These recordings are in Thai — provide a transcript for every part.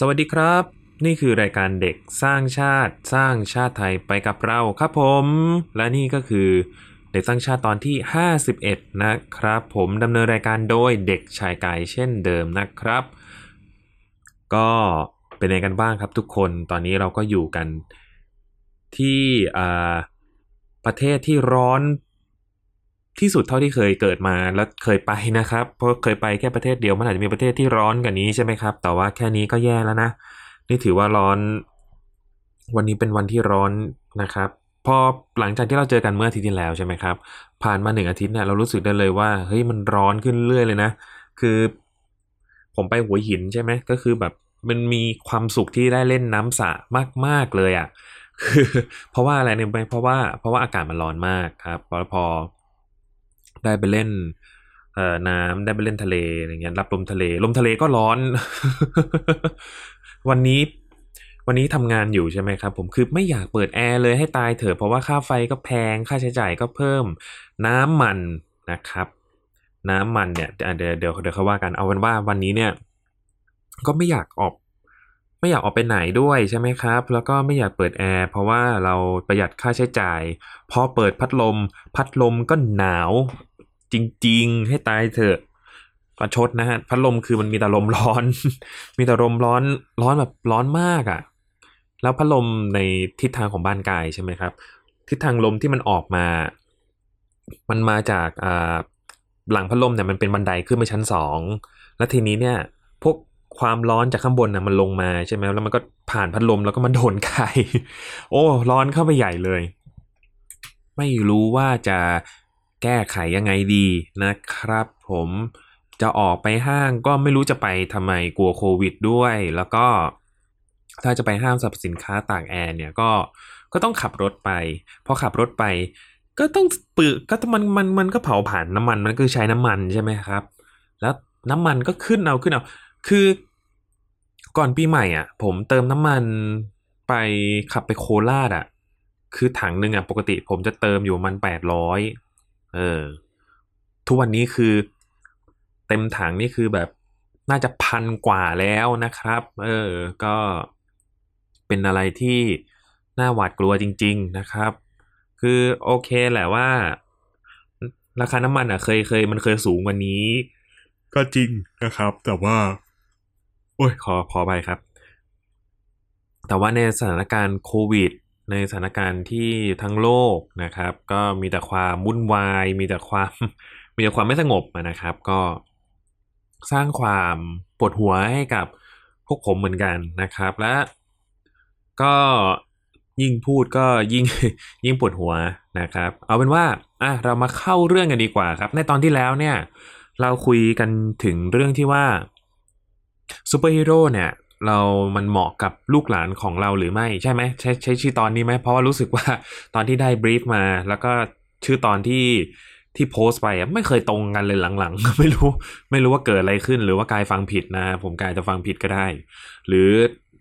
สวัสดีครับ นี่คือรายการเด็กสร้างชาติสร้างชาติไทยไปกับเราครับผม และนี่ก็คือเด็กสร้างชาติตอนที่ 51 นะครับ ผมดำเนินรายการโดยเด็กชายกายเช่นเดิมนะครับ ก็เป็นยังไงกันบ้างครับทุกคนตอนนี้เราก็อยู่กันที่ประเทศที่ร้อน ที่สุดเท่าที่เคยเกิดมาแล้วเคยไปนะครับ เพราะเคยไปแค่ประเทศเดียวมันอาจจะมีประเทศที่ร้อนกว่านี้ใช่ไหมครับ แต่ว่าแค่นี้ก็แย่แล้วนะ นี่ถือว่าร้อน วันนี้เป็นวันที่ร้อนนะครับ พอหลังจากที่เราเจอกันเมื่ออาทิตย์ที่แล้วใช่ไหมครับ ผ่านมาหนึ่งอาทิตย์เนี่ยเรารู้สึกได้เลยว่าเฮ้ยมันร้อนขึ้นเรื่อยเลยนะ คือ ผมไปหัวหินใช่ไหมก็คือแบบมันมีความสุขที่ได้เล่นน้ำสระมาก ๆ เลยอะ่ะ คือ เพราะว่าอะไรเนี่ยเพราะว่าเพราะว่าอากาศมันร้อนมากครับพอพอ ได้ไปเล่นเอ่อน้ำได้ไปเล่นทะเลอะไรเงี้ยรับลมทะเล ลมทะเลก็ร้อน วันนี้ วันนี้ทำงานอยู่ใช่ไหมครับ ผมคือไม่อยากเปิดแอร์เลยให้ตายเถอะเพราะว่าค่าไฟก็แพงค่าใช้จ่ายก็เพิ่ม น้ำมันนะครับ น้ำมันเนี่ยเดี๋ยวเดี๋ยวเดี๋ยวเขาว่ากันเอาเป็นว่าวันนี้เนี่ย ก็ไม่อยากออก ไม่อยากออกไปไหนด้วยใช่ไหมครับ แล้วก็ไม่อยากเปิดแอร์เพราะว่าเราประหยัดค่าใช้จ่ายพอเปิดพัดลม พัดลมก็หนาว จริง ๆ ให้ตายเถอะประชดนะฮะพัดลมคือมันมีแต่ลมร้อน มีแต่ลมร้อนร้อนแบบร้อนมากอะ่ะ แล้วพัดลมในทิศทางของบ้านกายใช่ไหมครับ ทิศทางลมที่มันออกมา มันมาจากอ่าหลังพัดลมเนี่ยมันเป็นบันไดขึ้นไปชั้นสองแล้วทีนี้เนี่ยพวกความร้อนจากข้างบนนะมันลงมาใช่ไหมแล้วมันก็ผ่านพัดลมแล้วก็มาโดนกายโอ้ ร้อนเข้าไปใหญ่เลย ไม่รู้ว่าจะ แก้ไขยังไงดีนะครับ ผมจะออกไปห้างก็ไม่รู้จะไปทำไมกลัวโควิดด้วย แล้วก็ถ้าจะไปห้างสรรพสินค้าตากแอร์เนี่ยก็ก็ต้องขับรถไปพอขับรถไป ก็ต้องปืก็มันมันมันก็เผาผ่านน้ำมันมันคือใช้น้ำมันใช่ไหมครับ แล้วน้ำมันก็ขึ้นเอาขึ้นเอาคือก่อนปีใหม่อะ ผมเติมน้ำมันไปขับไปโคราชอะ คือถังหนึ่งอะปกติผมจะเติมอยู่มันแปดร้อย เออ ทุกวันนี้คือเต็มถังนี่คือแบบน่าจะพันกว่าแล้วนะครับ เออ ก็เป็นอะไรที่น่าหวาดกลัวจริง ๆนะครับ คือโอเคแหละว่า ราคาน้ำมันอะ เคยเคยมันเคยสูงกว่านี้ ก็จริงนะครับ แต่ว่า โอ้ยขอขอไปครับ แต่ว่าในสถานการณ์โควิด ในสถานการณ์ที่ทั้งโลกนะครับ ก็มีแต่ความวุ่นวาย มีแต่ความมีแต่ความไม่สงบนะครับ ก็สร้างความปวดหัวให้กับพวกผมเหมือนกันนะครับ และก็ยิ่งพูดก็ยิ่งยิ่งปวดหัวนะครับ เอาเป็นว่าอะเรามาเข้าเรื่องกันดีกว่าครับ ในตอนที่แล้วเนี่ย เราคุยกันถึงเรื่องที่ว่าซูเปอร์ฮีโร่เนี่ย เรามันเหมาะกับลูกหลานของเราหรือไม่ใช่ไหมใช้ใช้ชื่อตอนนี้ไหมเพราะว่ารู้สึกว่าตอนที่ได้ brief มา แล้วก็ชื่อตอนที่ที่โพสต์ไปไม่เคยตรงกันเลยหลังๆ ไม่รู้ไม่รู้ว่าเกิดอะไรขึ้น หรือว่ากายฟังผิดนะ ผมกายจะฟังผิดก็ได้ หรือ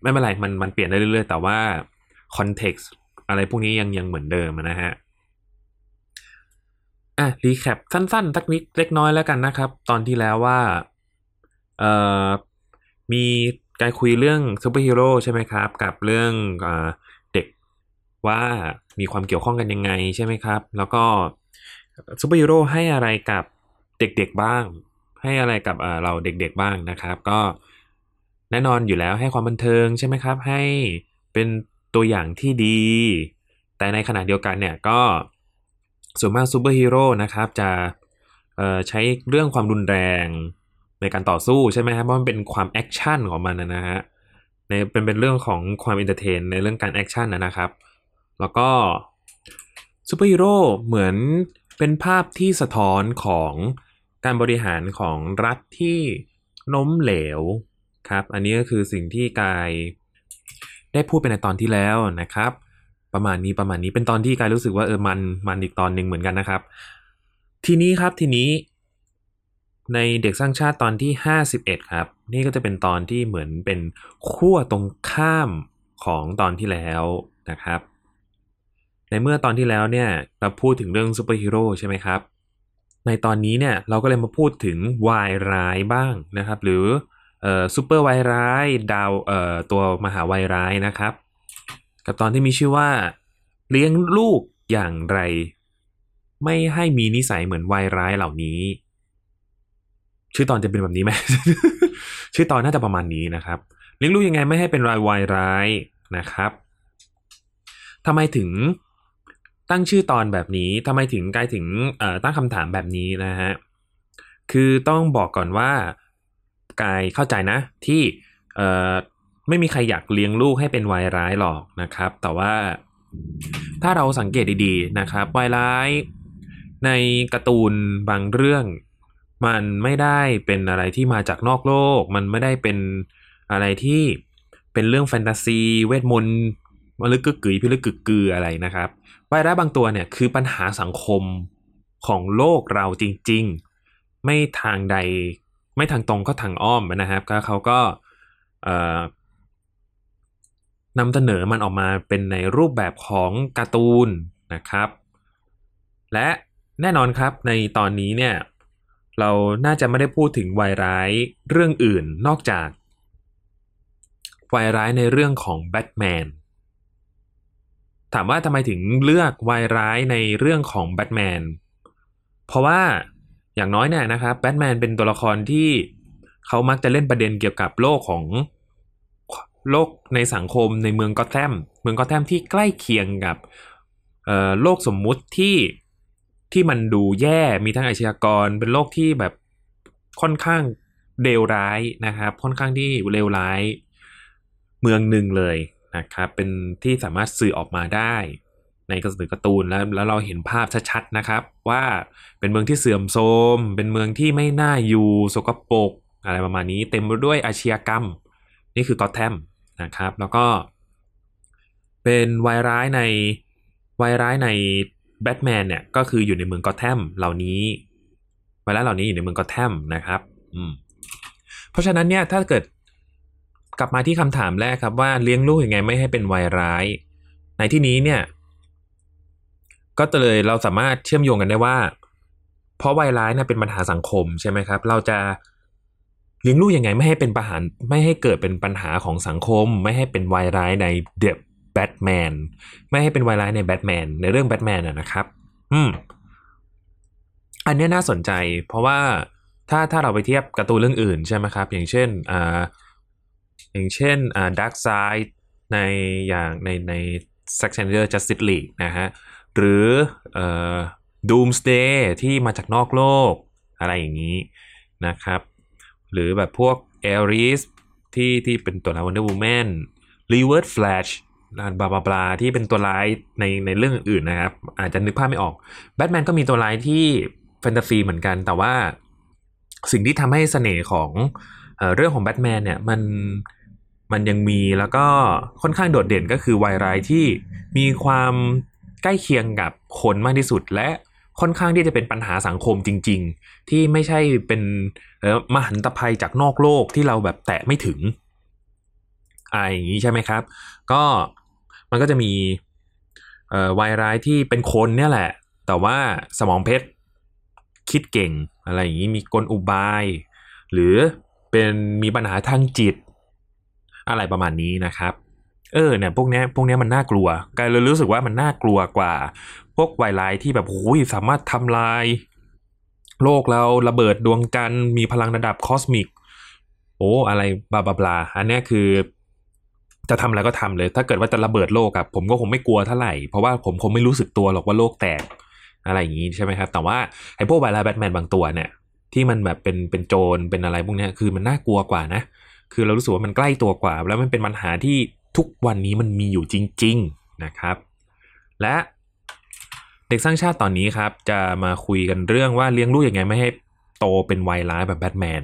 ไม่เป็นไรมันมันเปลี่ยนได้เรื่อยๆ แต่ว่า context อะไรพวกนี้ยังยังเหมือนเดิมนะฮะอะ recap สั้นๆสักนิดเล็กน้อยแล้วกันนะครับ ตอนที่แล้วว่าเอ่อมี การคุยเรื่องซูเปอร์ฮีโร่ใช่ไหมครับ กับเรื่องเด็กว่ามีความเกี่ยวข้องกันยังไงใช่ไหมครับ แล้วก็ซูเปอร์ฮีโร่ให้อะไรกับเด็กๆบ้าง ให้อะไรกับเราเด็กๆบ้างนะครับ ก็แน่นอนอยู่แล้วให้ความบันเทิงใช่ไหมครับ ให้เป็นตัวอย่างที่ดี แต่ในขณะเดียวกันเนี่ยก็ส่วนมากซูเปอร์ฮีโร่นะครับจะใช้เรื่องความรุนแรง ในการต่อสู้ใช่ไหมครับเพราะมันเป็นความ action ของมันนะฮะในเป็นเป็นเรื่องของความ entertain ในเรื่องการ action นะครับ แล้วก็ซูเปอร์ฮีโร่เหมือนเป็นภาพที่สะท้อนของการบริหารของรัฐที่ล้มเหลวครับ อันนี้ก็คือสิ่งที่กายได้พูดไปในตอนที่แล้วนะครับ ประมาณนี้ประมาณนี้เป็นตอนที่กายรู้สึกว่าเออมันมันอีกตอนหนึ่งเหมือนกันนะครับ ทีนี้ครับทีนี้ ในเด็กสร้างชาติตอนที่ 51 ครับ นี่ก็จะเป็นตอนที่เหมือนเป็นขั้วตรงข้ามของตอนที่แล้วนะครับ ในเมื่อตอนที่แล้วเนี่ยเราพูดถึงเรื่องซูเปอร์ฮีโร่ใช่ไหมครับ ในตอนนี้เนี่ยเราก็เลยมาพูดถึงวายร้ายบ้างนะครับ หรือซูเปอร์วายร้ายดาวตัวมหาวายร้ายนะครับ กับตอนที่มีชื่อว่า เลี้ยงลูกอย่างไร ไม่ให้มีนิสัยเหมือนวายร้ายเหล่านี้ ชื่อตอนจะเป็นแบบนี้ไหม ชื่อตอนน่าจะประมาณนี้นะครับ เลี้ยงลูกยังไงไม่ให้เป็นรายวายร้ายนะครับทำไมถึงตั้งชื่อตอนแบบนี้ทำไมถึงกลายถึงตั้งคำถามแบบนี้นะฮะ คือต้องบอกก่อนว่ากายเข้าใจนะที่ไม่มีใครอยากเลี้ยงลูกให้เป็นวายร้ายหรอกนะครับ แต่ว่าถ้าเราสังเกตดีๆนะครับวายร้ายในการ์ตูนบางเรื่อง มันไม่ได้เป็นอะไรที่มาจากนอกโลก มันไม่ได้เป็นอะไรที่เป็นเรื่องแฟนตาซีเวทมนต์มลึกกึกกึยพิลึกกึกกืออะไรนะครับวายร้ายบางตัวเนี่ยคือปัญหาสังคมของโลกเราจริง ๆ ไม่ทางใดไม่ทางตรงก็ทางอ้อมนะครับก็เขาก็นำเสนอมันออกมาเป็นในรูปแบบของการ์ตูนนะครับ และแน่นอนครับในตอนนี้เนี่ย เราน่าจะไม่ได้พูดถึงวายร้ายเรื่องอื่นนอกจากวายร้ายในเรื่องของแบทแมนถามว่าทำไมถึงเลือกวายร้ายในเรื่องของแบทแมนเพราะว่าอย่างน้อยเนี่ยนะครับแบทแมนเป็นตัวละครที่เขามักจะเล่นประเด็นเกี่ยวกับโลกของโลกในสังคมในเมืองกอตแทมเมืองกอตแทมที่ใกล้เคียงกับโลกสมมุติที่ ที่มันดูแย่มีทั้งอาชญากร เป็นโลกที่แบบค่อนข้างเลวร้ายนะครับ ค่อนข้างที่เลวร้ายเมืองหนึ่งเลยนะครับเป็นที่สามารถสื่อออกมาได้ในกระสือการ์ตูนแล้วแล้วเราเห็นภาพชัดๆนะครับ ว่าเป็นเมืองที่เสื่อมโทรมเป็นเมืองที่ไม่น่าอยู่สกปรกอะไรประมาณนี้ เต็มไปด้วยอาชญากรรม นี่คือกอตแทมนะครับ แล้วก็ เป็นวายร้ายในวายร้ายใน แบทแมนเนี่ยก็คืออยู่ในเมืองกอตแทมเหล่านี้วร้าเหล่านี้อยู่ในเมืองกอตแทมนะครับอืมเพราะฉะนั้นเนี่ยถ้าเกิดกลับมาที่คำถามแรกครับว่าเลี้ยงลูกยังไงไม่ให้เป็นวายร้าย ในที่นี้เนี่ย ก็เลยเราสามารถเชื่อมโยงกันได้ว่า เพราะวายร้ายเนี่ยเป็นปัญหาสังคมใช่ไหมครับ เราจะเลี้ยงลูกยังไงไม่ให้เป็นปัญหาไม่ให้เกิดเป็นปัญหาของสังคม ไม่ให้เป็นวายร้ายในเดอะ แบทแมนไม่ให้เป็นวายร้ายในแบทแมนในเรื่องแบทแมนนะครับ อืม อันนี้น่าสนใจ เพราะว่าถ้าถ้าเราไปเทียบการ์ตูนเรื่องอื่นใช่ไหมครับ อย่างเช่นอ่าอย่างเช่นอ่าดักไซด์ในอย่างในใน Zack Snyder Justice League นะฮะ หรือเอ่อ Doomsday ที่มาจากนอกโลก อะไรอย่างนี้นะครับ หรือแบบพวก Ares ที่ที่เป็นตัวร้าย Wonder Woman Reverse Flash บลา บลาบลาที่เป็นตัวร้ายในในเรื่องอื่นนะครับ อาจจะนึกภาพไม่ออกแบทแมนก็มีตัวร้ายที่แฟนตาซีเหมือนกัน แต่ว่าสิ่งที่ทำให้เสน่ห์ของเอเรื่องของแบทแมนเนี่ยมันมันยังมีแล้วก็ค่อนข้างโดดเด่นก็คือวายร้ายที่มีความใกล้เคียงกับคนมากที่สุด และค่อนข้างที่จะเป็นปัญหาสังคมจริง ๆ ที่ไม่ใช่เป็นมหันตภัยจากนอกโลกที่เราแบบแตะไม่ถึงอะไรอย่างนี้ใช่ไหมครับ ก็ มันก็จะมีเอ่อวายร้ายที่เป็นคนเนี่ยแหละ แต่ว่าสมองเพชรคิดเก่งอะไรอย่างนี้มีกลอุบาย หรือเป็นมีปัญหาทางจิต อะไรประมาณนี้นะครับ เออเนี่ยพวกเนี้ยพวกเนี้ยมันน่ากลัวกายเลยรู้สึกว่ามันน่ากลัวกว่า พวกวายร้ายที่แบบโอ้ยสามารถทำลาย โลกเราระเบิดดวงจันทร์มีพลังระดับ cosmic โอ้อะไร blah blah อันนี้คือ จะทำอะไรก็ทำเลย ถ้าเกิดว่าจะระเบิดโลกอะผมก็คงไม่กลัวเท่าไหร่ เพราะว่าผมคงไม่รู้สึกตัวหรอกว่าโลกแตกอะไรอย่างนี้ใช่ไหมครับ แต่ว่าไอ้พวกไวรัสแบทแมนบางตัวเนี่ย ที่มันแบบเป็นเป็นโจรเป็นอะไรพวกนี้คือมันน่ากลัวกว่านะ คือเรารู้สึกว่ามันใกล้ตัวกว่า แล้วมันเป็นปัญหาที่ทุกวันนี้มันมีอยู่จริง ๆนะครับ และเด็กสร้างชาติตอนนี้ครับ จะมาคุยกันเรื่องว่าเลี้ยงลูกยังไงไม่ให้โตเป็นวัยร้ายแบบแบทแมน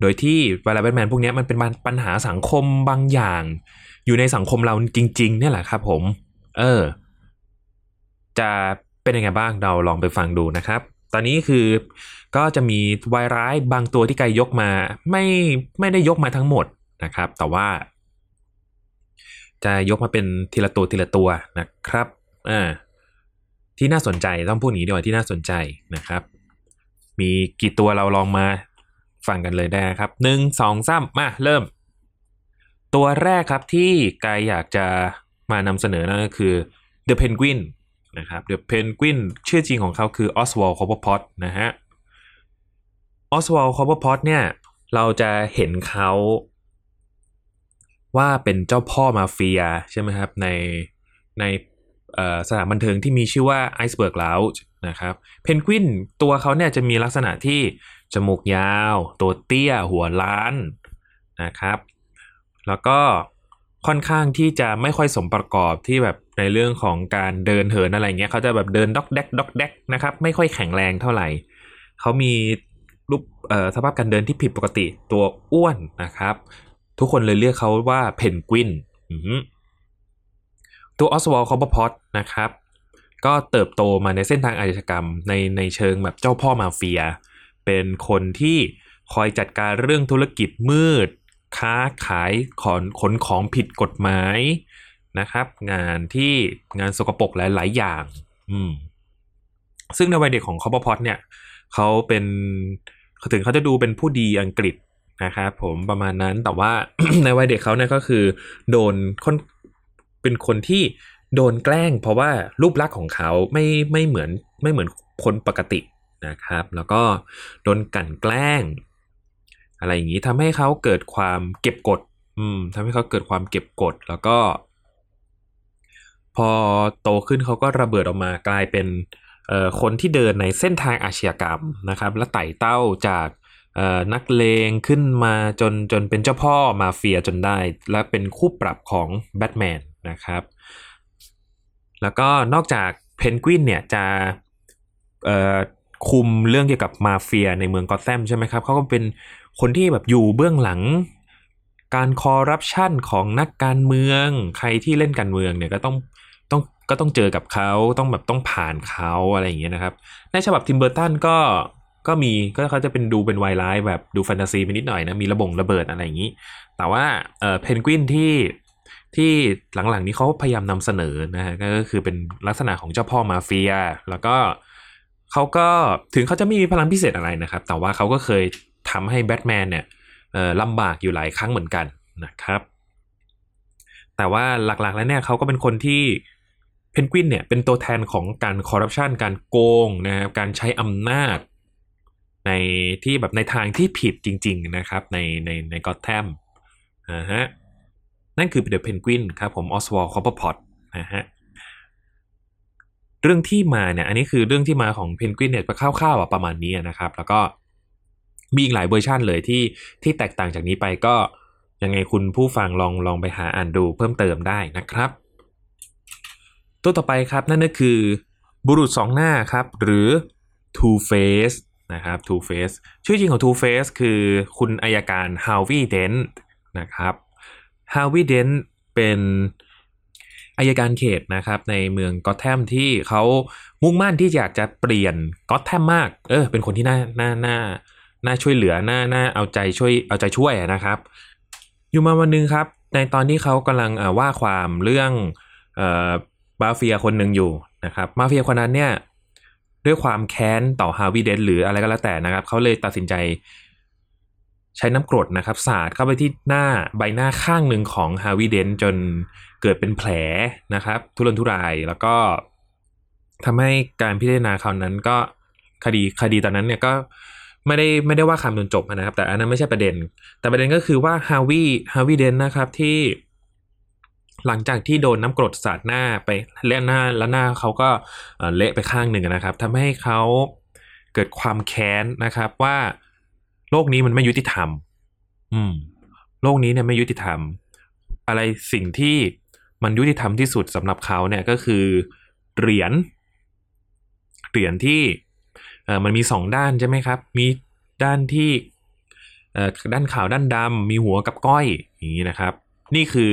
โดยที่วรัสแบทแมนพวกนี้มันเป็นปัญหาสังคมบางอย่าง อยู่ในสังคมเราจริง ๆ เนี่ยแหละครับผม เออ จะเป็นยังไงบ้างเราลองไปฟังดูนะครับ ตอนนี้คือก็จะมีวายร้ายบางตัวที่ไกยกมา ไม่ไม่ได้ยกมาทั้งหมดนะครับ แต่ว่า จะยกมาเป็นทีละตัวทีละตัวนะครับอ่าที่น่าสนใจต้องพูดอย่างนี้ดีกว่าที่น่าสนใจนะครับ มีกี่ตัวเราลองมา ฟังกันเลยได้ครับหนึ่งสองสามมาเริ่ม ตัวแรกครับที่กายอยากจะมานำเสนอนั่นก็คือ The Penguin นะครับ The Penguin ชื่อจริงของเขาคือ Oswald Cobblepot นะฮะ Oswald Cobblepot เนี่ย เราจะเห็นเขาว่าเป็นเจ้าพ่อมาเฟียใช่ไหมครับ ในในสถานบันเทิงที่มีชื่อว่า Iceberg Lounge นะครับ เพนกวินตัวเขาเนี่ยจะมีลักษณะที่ จมูกยาว ตัวเตี้ยหัวล้านนะครับ แล้วก็ค่อนข้างที่จะไม่ค่อยสมประกอบที่แบบในเรื่องของการเดินเหินอะไรเงี้ยเขาจะแบบเดินด็อกแดกด็อกแดกนะครับไม่ค่อยแข็งแรงเท่าไหร่เขามีรูปสภาพการเดินที่ผิดปกติตัวอ้วนนะครับ ทุกคนเลยเรียกเขาว่าเพนกวินตัวออสวอลคอปพอตนะครับ ก็เติบโตมาในเส้นทางอาชญากรรมในในเชิงแบบเจ้าพ่อมาเฟีย เป็นคนที่คอยจัดการเรื่องธุรกิจมืด ค้าขายขนขนของผิดกฎหมายนะครับ งานที่งานสกปรกหลาย ๆ อย่าง อืมซึ่งในวัยเด็กของคอปพอตเนี่ยเขาเป็นถึงเขาจะดูเป็นผู้ดีอังกฤษนะครับผมประมาณนั้นแต่ว่าในวัยเด็กเขาเนี่ยก็คือ โดนคนเป็นคนที่โดนแกล้ง เพราะว่ารูปลักษณ์ของเขาไม่ไม่เหมือนไม่เหมือนคนปกติ นะครับ แล้วก็โดนกั่นแกล้ง อะไรอย่างนี้ทำให้เขาเกิดความเก็บกด อืมทำให้เขาเกิดความเก็บกด แล้วก็ พอโตขึ้นเขาก็ระเบิดออกมากลายเป็นคนที่เดินในเส้นทางอาชญากรรมนะครับ และไต่เต้าจากนักเลงขึ้นมาจนจนเป็นเจ้าพ่อมาเฟียจนได้ และเป็นคู่ปรับของแบทแมนนะครับ แล้วก็นอกจากเพนกวินเนี่ยจะ คุมเรื่องเกี่ยวกับมาเฟียในเมืองกอตแซมใช่ไหมครับเขาก็เป็นคนที่แบบอยู่เบื้องหลัง การคอร์รัปชันของนักการเมือง ใครที่เล่นการเมืองเนี่ยก็ต้องต้องก็ต้องเจอกับเขาต้องแบบต้องผ่านเขาอะไรอย่างเงี้ยนะครับ ในฉบับทิมเบอร์ตันก็ก็มีก็เขาจะเป็นดูเป็นไวไลท์แบบดูแฟนตาซีไปนิดหน่อยนะ มีระบงระเบิดอะไรอย่างนี้ แต่ว่าเออเพนกวินที่ที่หลังๆนี้เขาพยายามนำเสนอนะฮะก็คือเป็นลักษณะของเจ้าพ่อมาเฟีย แล้วก็ เขาก็ถึงเขาจะไม่มีพลังพิเศษอะไรนะครับ แต่ว่าเขาก็เคยทำให้แบทแมนเนี่ยลำบากอยู่หลายครั้งเหมือนกันนะครับ แต่ว่าหลักๆแล้วเนี่ยเขาก็เป็นคนที่เพนกวินเนี่ยเป็นตัวแทนของการคอร์รัปชันการโกงนะครับการใช้อำนาจ ในที่แบบในทางที่ผิดจริง ๆนะครับ ในในในกอตแทมนะฮะนั่นคือเดอะเพนกวินครับผมออสวอลด์คอบเบิลพอตนะฮะ เรื่องที่มาเนี่ย อันนี้คือเรื่องที่มาของเพนกวินเนี่ยคร่าวๆประมาณนี้นะครับ แล้วก็มีอีกหลายเวอร์ชันเลยที่ที่แตกต่างจากนี้ไปก็ยังไงคุณผู้ฟังลองลองไปหาอ่านดูเพิ่มเติมได้นะครับ ตัวต่อไปครับนั่นก็คือบุรุษสองหน้าครับ หรือ Two Face นะครับ Two Face ชื่อจริงของ Two Face คือคุณอายการฮาววีเดนนะครับฮาวิเดนเป็น อายการเขตนะครับในเมืองกอตแทมที่เขามุ่งมั่นที่อยากจะเปลี่ยนกอตแทมมาก เออ เป็นคนที่น่าน่าน่าน่าช่วยเหลือน่าน่าเอาใจช่วยเอาใจช่วยนะครับ อยู่มาวันนึงครับ ในตอนที่เขากำลังว่าความเรื่องเออบาเฟียคนหนึ่งอยู่นะครับมาเฟียคนนั้นเนี่ยด้วยความแค้นต่อฮาวิเดนหรืออะไรก็แล้วแต่นะครับเขาเลยตัดสินใจใช้น้ำกรดนะครับสาดเข้าไปที่หน้าใบหน้าข้างหนึ่งของฮาวิเดนจน เกิดเป็นแผลนะครับ ทุรนทุรายแล้วก็ทำให้การพิจารณาคราวนั้นก็คดีคดีตอนนั้นเนี่ยก็ไม่ได้ไม่ได้ว่าคำจนจบนะครับ แต่อันนั้นไม่ใช่ประเด็น แต่ประเด็นก็คือว่าฮาวิฮาวิเดนนะครับที่หลังจากที่โดนน้ำกรดสาดหน้าไปเละหน้าแล้วหน้าเขาก็เละไปข้างหนึ่งนะครับทำให้เขาเกิดความแค้นนะครับว่าโลกนี้มันไม่ยุติธรรม อืม โลกนี้เนี่ยไม่ยุติธรรม อะไรสิ่งที่ มันยุติธรรมที่สุดสำหรับเขาเนี่ยก็คือเหรียญเหรียญที่เอ่อมันมีสองด้านใช่ไหมครับ มีด้านที่เอ่อด้านขาวด้านดำมีหัวกับก้อยอย่างนี้นะครับ นี่คือ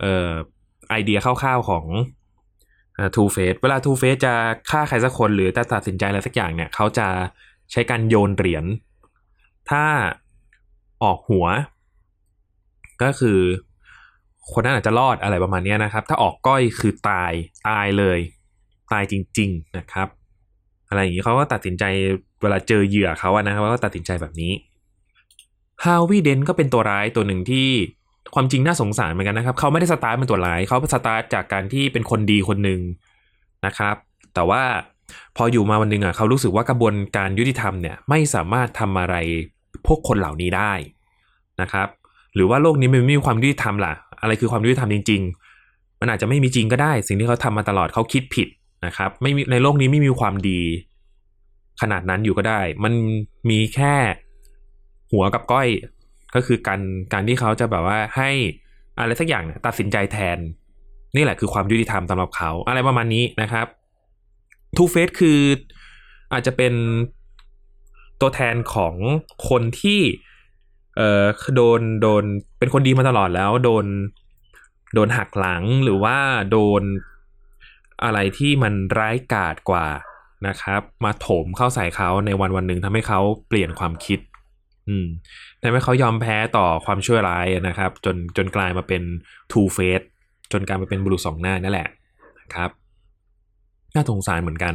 เอ่อไอเดียคร่าวๆของทูเฟสเวลาทูเฟสจะฆ่าใครสักคนหรือจะตัดสินใจอะไรสักอย่างเนี่ยเขาจะใช้การโยนเหรียญถ้าออกหัว ก็คือ คนนั้นอาจจะรอดอะไรประมาณนี้นะครับ ถ้าออกก้อยคือตายตายเลย ตายจริง ๆนะครับ อะไรอย่างนี้เขาก็ตัดสินใจเวลาเจอเหยื่อเขาอะนะครับเขาก็ตัดสินใจแบบนี้ฮาวิเดนก็เป็นตัวร้ายตัวหนึ่งที่ความจริงน่าสงสารเหมือนกันนะครับ เขาไม่ได้สตาร์ทเป็นตัวร้ายเขาสตาร์ทจากการที่เป็นคนดีคนหนึ่งนะครับ แต่ว่าพออยู่มาวันหนึ่งอะเขารู้สึกว่ากระบวนการยุติธรรมเนี่ยไม่สามารถทำอะไรพวกคนเหล่านี้ได้นะครับ หรือว่าโลกนี้มันไม่มีความยุติธรรมล่ะ อะไรคือความยุติธรรมจริง ๆ มันอาจจะไม่มีจริงก็ได้ สิ่งที่เขาทำมาตลอดเขาคิดผิดนะครับ ไม่มีในโลกนี้ไม่มีความดี ขนาดนั้นอยู่ก็ได้ มันมีแค่หัวกับก้อยก็คือการการที่เขาจะแบบว่าให้อะไรสักอย่างตัดสินใจแทน นี่แหละคือความยุติธรรมสำหรับเขา อะไรประมาณนี้นะครับทูเฟสคืออาจจะเป็นตัวแทนของคนที่ เออโดนโดนเป็นคนดีมาตลอดแล้ว โดน โดนหักหลังหรือว่าโดนอะไรที่มันร้ายกาจกว่านะครับ มาโถมเข้าใส่เขาในวันวันหนึ่งทำให้เขาเปลี่ยนความคิด อืมทำให้เขายอมแพ้ต่อความชั่วร้ายนะครับ จนจนกลายมาเป็นทูเฟสจนกลายมาเป็นบุรุษสองหน้านั่นแหละนะครับน่าสงสารเหมือนกัน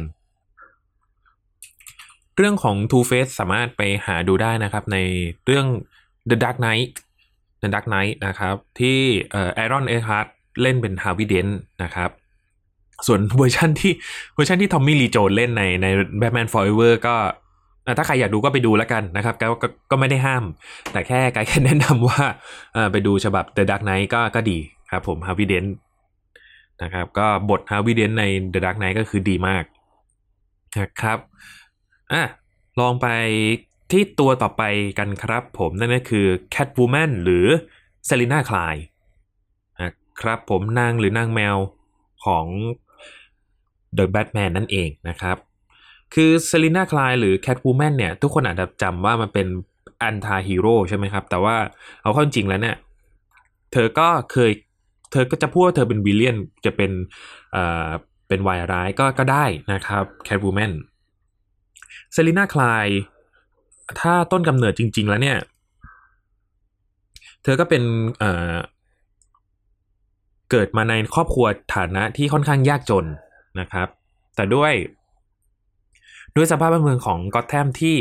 เรื่องของ Two Face สามารถไปหาดูได้นะครับ ในเรื่อง The Dark Knight The Dark Knight นะครับที่เอ่อ Aaron Eckhart เล่นเป็น Harvey Dent นะครับส่วนเวอร์ชันที่เวอร์ชันที่ทอมมี่ลีโจนเล่นในใน Batman Forever ก็อะถ้าใครอยากดูก็ไปดูแล้วกันนะครับก็ก็ก็ไม่ได้ห้าม แต่แค่กด์แค่แนะนำว่าไปดูฉบับ The Dark Knight ก็ก็ดีครับผม Harvey Dent นะครับก็บท Harvey Dent ใน The Dark Knight ก็คือดีมากนะครับอะลองไป ที่ตัวต่อไปกันครับผมนั่นก็คือ Catwoman หรือ Selina Kyle นะครับผมนางหรือนางแมวของ The Batman นั่นเองนะครับ คือ Selina Kyle หรือ Catwoman เนี่ย ทุกคนอาจจะจำว่ามันเป็นอันทาฮีโร่ใช่ไหมครับ แต่ว่าเอาเข้าจริงแล้วเนี่ย เธอก็เคย เธอก็จะพูดว่าเธอเป็นวิลเลียนจะเป็นเอ่อเป็นวายร้ายก็ก็ได้นะครับ Catwoman เซรีน่าคลาย ถ้าต้นกำเนิดจริง ๆ แล้วเนี่ย เธอก็เป็นเอ่อเกิดมาในครอบครัวฐานะที่ค่อนข้างยากจนนะครับ แต่ด้วย ด้วยสภาพบ้านเมืองของกอตแทมที่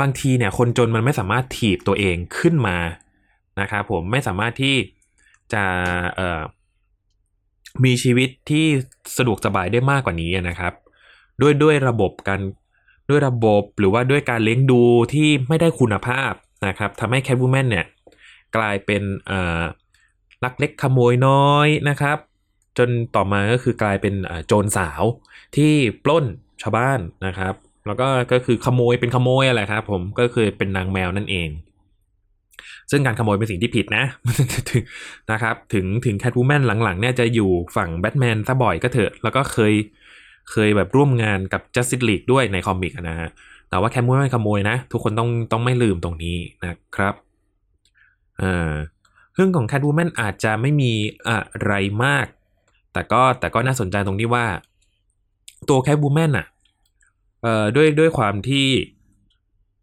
บางทีเนี่ย คนจนมันไม่สามารถถีบตัวเองขึ้นมานะครับผมไม่สามารถที่จะเอ่อมีชีวิตที่สะดวกสบายได้มากกว่านี้นะครับ ด้วยด้วยระบบการ ด้วยระบบหรือว่าด้วยการเลี้ยงดูที่ไม่ได้คุณภาพนะครับทำให้แคทวูแมนเนี่ยกลายเป็นลักเล็กขโมยน้อยนะครับ จนต่อมาก็คือกลายเป็นโจรสาวที่ปล้นชาวบ้านนะครับ แล้วก็ก็คือขโมยเป็นขโมยอะไรครับผมก็คือเป็นนางแมวนั่นเอง ซึ่งการขโมยเป็นสิ่งที่ผิดนะนะครับ ถึงถึงแคทวูแมนหลังๆเนี่ยจะอยู่ฝั่งแบทแมนซะบ่อยก็เถอะ แล้วก็เคย เคยแบบร่วมงานกับ Justice League ด้วยใน comic นะฮะแต่ว่าแคทวูแมนขโมยนะ ทุกคนต้องต้องไม่ลืมตรงนี้นะครับอ่าเรื่องของแคทวูแมนอาจจะไม่มีอะไรมาก แต่ก็แต่ก็น่าสนใจตรงที่ว่า ตัวแคทวูแมนอะเอ่อด้วยด้วยความที่